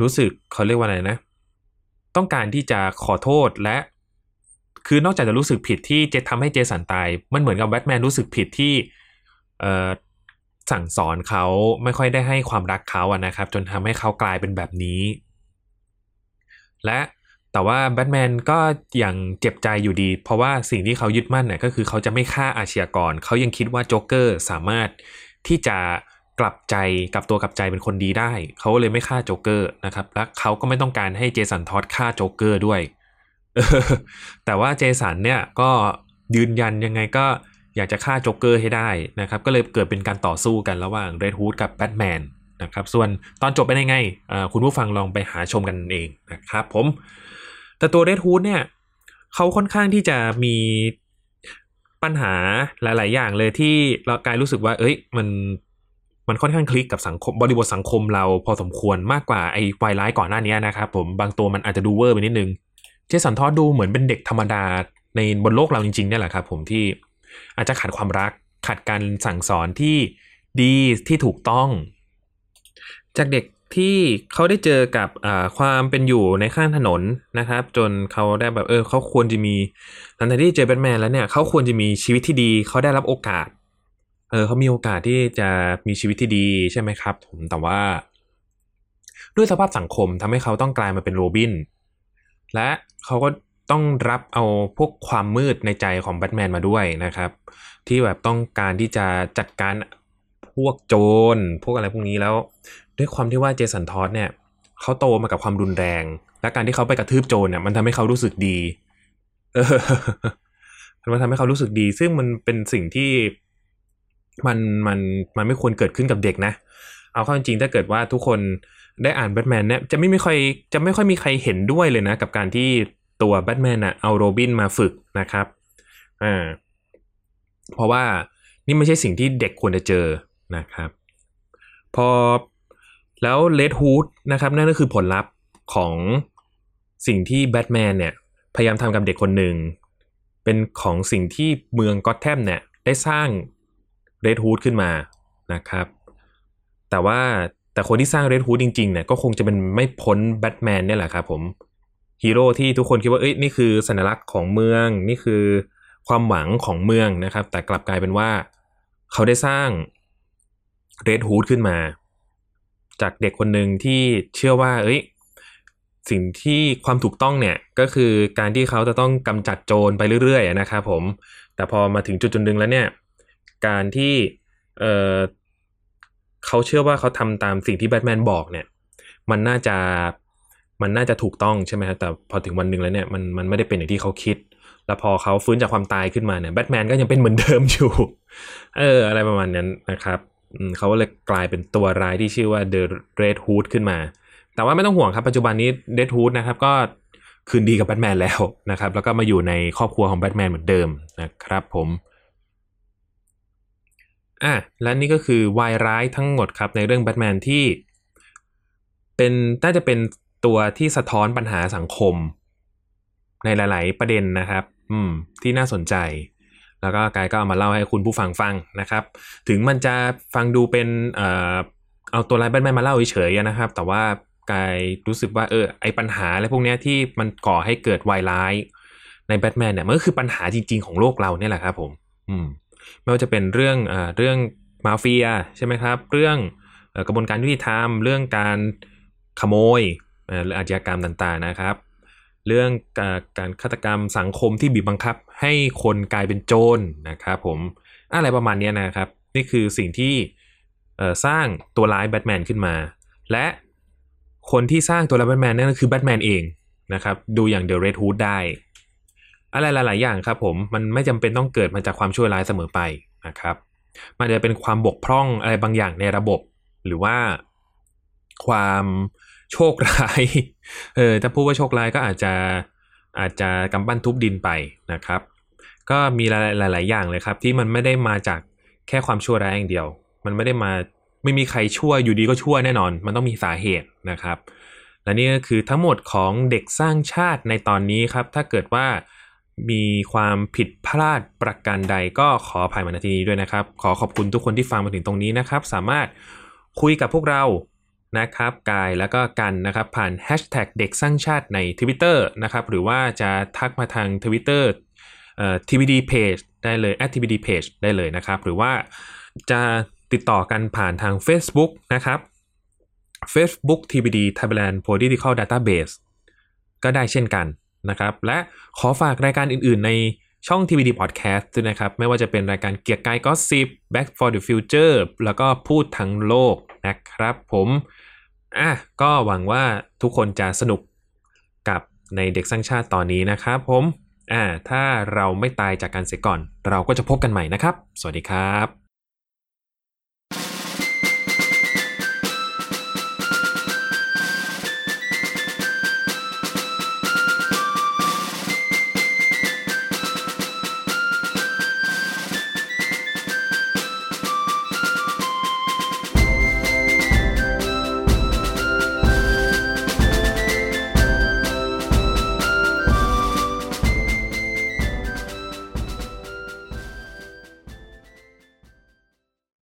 รู้สึกเขาเรียกว่าอะไรนะ ต้องการที่จะขอโทษและ คือนอกจากจะรู้สึกผิดที่เจทำให้เจสันตาย มันเหมือนกับแบทแมนรู้สึกผิดที่สั่งสอนเขาไม่ค่อยได้ให้ความรักเขาอะนะครับ จนทำให้เขากลายเป็นแบบนี้ และ แต่ว่าแบทแมนก็ยังเจ็บใจอยู่ดี เพราะว่าสิ่งที่เขายึดมั่นเนี่ยก็คือเขาจะไม่ฆ่าอาชญากร เขายังคิดว่าโจ๊กเกอร์สามารถที่จะกลับใจกลับตัวกลับใจเป็นคนดีได้ เขาเลยไม่ฆ่าโจ๊กเกอร์นะครับ และเขาก็ไม่ต้องการให้เจสันทอดด์ฆ่าโจ๊กเกอร์ด้วย แต่ว่าเจสันเนี่ยก็ยืนยันยังไงก็อยากจะฆ่าโจ๊กเกอร์ให้ได้นะครับ ก็เลยเกิดเป็นการต่อสู้กันระหว่าง Red Hood กับแบทแมนนะครับ ส่วนตอนจบเป็นยังไง คุณผู้ฟังลองไปหาชมกันเองนะครับผม แต่ตัว Red Hood เนี่ยเขาค่อนข้างที่จะมีปัญหาหลาย ๆ อย่างเลยที่เรากายรู้สึกว่า เอ้ย มันมันค่อนข้างคลิกกับสังคมบริบทสังคมเราพอสมควรมากกว่าไอ้วายร้ายก่อนหน้านี้นะครับผมบางตัวมันอาจจะดูเวอร์ไปนิดนึง เจสันทอดดูเหมือนเป็นเด็กธรรมดาในบนโลกเราจริง ๆ เนี่ยแหละครับผมที่อาจจะขาดความรักขาดการสั่งสอนที่ดีที่ถูกต้อง จากเด็ก ที่เขาได้เจอกับความเป็นอยู่ในข้างถนนนะครับ จนเขาได้แบบเออเขาควรจะมีหลังจากที่เจอแบทแมนแล้วเนี่ยเขาควรจะมีชีวิตที่ดีเขาได้รับโอกาสเออเขามีโอกาสที่จะมีชีวิตที่ดีใช่ไหมครับผมแต่ว่า ด้วยสภาพสังคมทำให้เขาต้องกลายมาเป็นโรบิน และเขาก็ต้องรับเอาพวกความมืดในใจของแบทแมนมาด้วยนะครับ ที่แบบต้องการที่จะจัดการพวกโจรพวกอะไรพวกนี้แล้ว ด้วยความที่ว่าเจสันทอสเนี่ยเขาโตมากับความรุนแรง และการที่เขาไปกระทืบโจรเนี่ยมันทำให้เขารู้สึกดี เออมันทำให้เขารู้สึกดี ซึ่งมันเป็นสิ่งที่มันมันมันไม่ควรเกิดขึ้นกับเด็กนะ เอาเข้าจริงถ้าเกิดว่าทุกคนได้อ่านแบทแมนเนี่ยจะไม่ไม่ค่อยจะไม่ค่อยมีใครเห็นด้วยเลยนะ กับการที่ตัวแบทแมนอะเอาโรบินมาฝึกนะครับอ่าเพราะว่านี่ไม่ใช่สิ่งที่เด็กควรจะเจอนะครับ พอ แล้ว Red Hood นะครับนั่นก็คือผลลัพธ์ของสิ่งที่แบทแมนเนี่ย พยายามทำกับเด็กคนหนึ่ง เป็นของสิ่งที่เมืองก็อตแธมเนี่ย ได้สร้าง Red Hood ขึ้นมานะครับ แต่ว่าแต่คนที่สร้าง Red Hood จริงๆเนี่ยก็คงจะเป็นไม่พ้นแบทแมนเนี่ยแหละครับผมฮีโร่ที่ทุกคนคิดว่าเอ้ยนี่คือสัญลักษณ์ของเมืองนี่คือความหวังของเมืองนะครับ แต่กลับกลายเป็นว่า เขาได้สร้างเรดฮูดขึ้นมา จากเด็กคนหนึ่งที่เชื่อว่า เอ้ย สิ่งที่ความถูกต้องเนี่ยก็คือการที่เขาจะต้องกำจัดโจรไปเรื่อยๆนะครับผม แต่พอมาถึงจุดจุดหนึ่งแล้วเนี่ย การที่เออเขาเชื่อว่าเขาทำตามสิ่งที่แบทแมนบอกเนี่ย มันน่าจะมันน่าจะถูกต้องใช่ไหมครับแต่พอถึงวันหนึ่งแล้วเนี่ยมันมันไม่ได้เป็นอย่างที่เขาคิด แล้วพอเขาฟื้นจากความตายขึ้นมาเนี่ยแบทแมนก็ยังเป็นเหมือนเดิมอยู่ เออ อะไรประมาณนั้นนะครับ เขาเลยกลายเป็นตัวร้ายที่ชื่อว่า The Red Hood ขึ้นมา แต่ว่าไม่ต้องห่วงครับ ปัจจุบันนี้ Red Hood นะครับก็คืนดีกับแบทแมนแล้วนะครับ แล้วก็มาอยู่ในครอบครัวของแบทแมนเหมือนเดิมนะครับผมอะและนี่ก็คือวายร้ายทั้งหมดครับในเรื่องแบทแมนที่ เป็นน่าจะเป็นตัวที่สะท้อนปัญหาสังคม ในหลาย ๆ ประเด็นนะครับ อืม ที่น่าสนใจ แล้วก็กายก็เอามาเล่าให้คุณผู้ฟังฟังนะครับ ถึงมันจะฟังดูเป็นเอ่อเอาตัวร้ายแบทแมนมาเล่าเฉยๆนะครับ แต่ว่ากายรู้สึกว่าเออไอปัญหาอะไรพวกนี้ที่มันก่อให้เกิดวายร้ายในแบทแมนเนี่ยมันก็คือปัญหาจริง ๆ ของโลกเราเนี่ยแหละครับผม อืมไม่ว่าจะเป็นเรื่องเอ่อเรื่องมาเฟียใช่ไหมครับ เรื่องกระบวนการยุติธรรม เรื่องการขโมยหรืออาชญากรรมต่างๆนะครับ เรื่องการฆาตกรรมสังคมที่บีบบังคับ ให้คนกลายเป็นโจรนะครับผมอะไรประมาณนี้นะครับ นี่คือสิ่งที่สร้างตัวร้ายแบทแมนขึ้นมา และคนที่สร้างตัวร้ายแบทแมนนั่นก็คือแบทแมนเองนะครับ ดูอย่าง The Red Hood ได้ อะไรหลาย ๆ อย่างครับผมมันไม่จำเป็นต้องเกิดมาจากความชั่วร้ายเสมอไปนะครับ มันจะเป็นความบกพร่องอะไรบางอย่างในระบบ หรือว่าความ โชคร้าย เออถ้าพูดว่าโชคร้ายก็อาจจะอาจจะกำปั้นทุบดินไปนะครับ ก็มีหลาย ๆ อย่างเลยครับ ที่มันไม่ได้มาจากแค่ความชั่วร้ายอย่างเดียว มันไม่ได้มาไม่มีใครชั่วอยู่ดีก็ชั่วแน่นอน มันต้องมีสาเหตุนะครับ และนี่ก็คือทั้งหมดของเด็กสร้างชาติในตอนนี้ครับ ถ้าเกิดว่ามีความผิดพลาดประการใดก็ขออภัยมาณที่นี้ด้วยนะครับ ขอขอบคุณทุกคนที่ฟังมาถึงตรงนี้นะครับ สามารถคุยกับพวกเรา นะครับกายแล้วก็กันนะครับผ่าน hashtag เด็กสร้างชาติใน Twitter นะครับหรือว่าจะทักมาทาง Twitter เอ่อ TBD page ได้เลย @TBD page ได้เลยนะครับ หรือว่าจะติดต่อกันผ่านทาง Facebook นะครับ Facebook TBD Thailand Political Database ก็ได้เช่นกันนะครับ และขอฝากรายการอื่น ๆ ในช่อง TBD Podcast ด้วยนะครับ ไม่ว่าจะเป็นรายการเกียร์กายก็สิบ Back for the Future แล้วก็พูดทั้งโลกนะครับผม อะก็หวังว่าทุกคนจะสนุกกับในเด็กสร้างชาติตอนนี้นะครับผมอ่าถ้าเราไม่ตายจากการเสียก่อน เราก็จะพบกันใหม่นะครับ สวัสดีครับ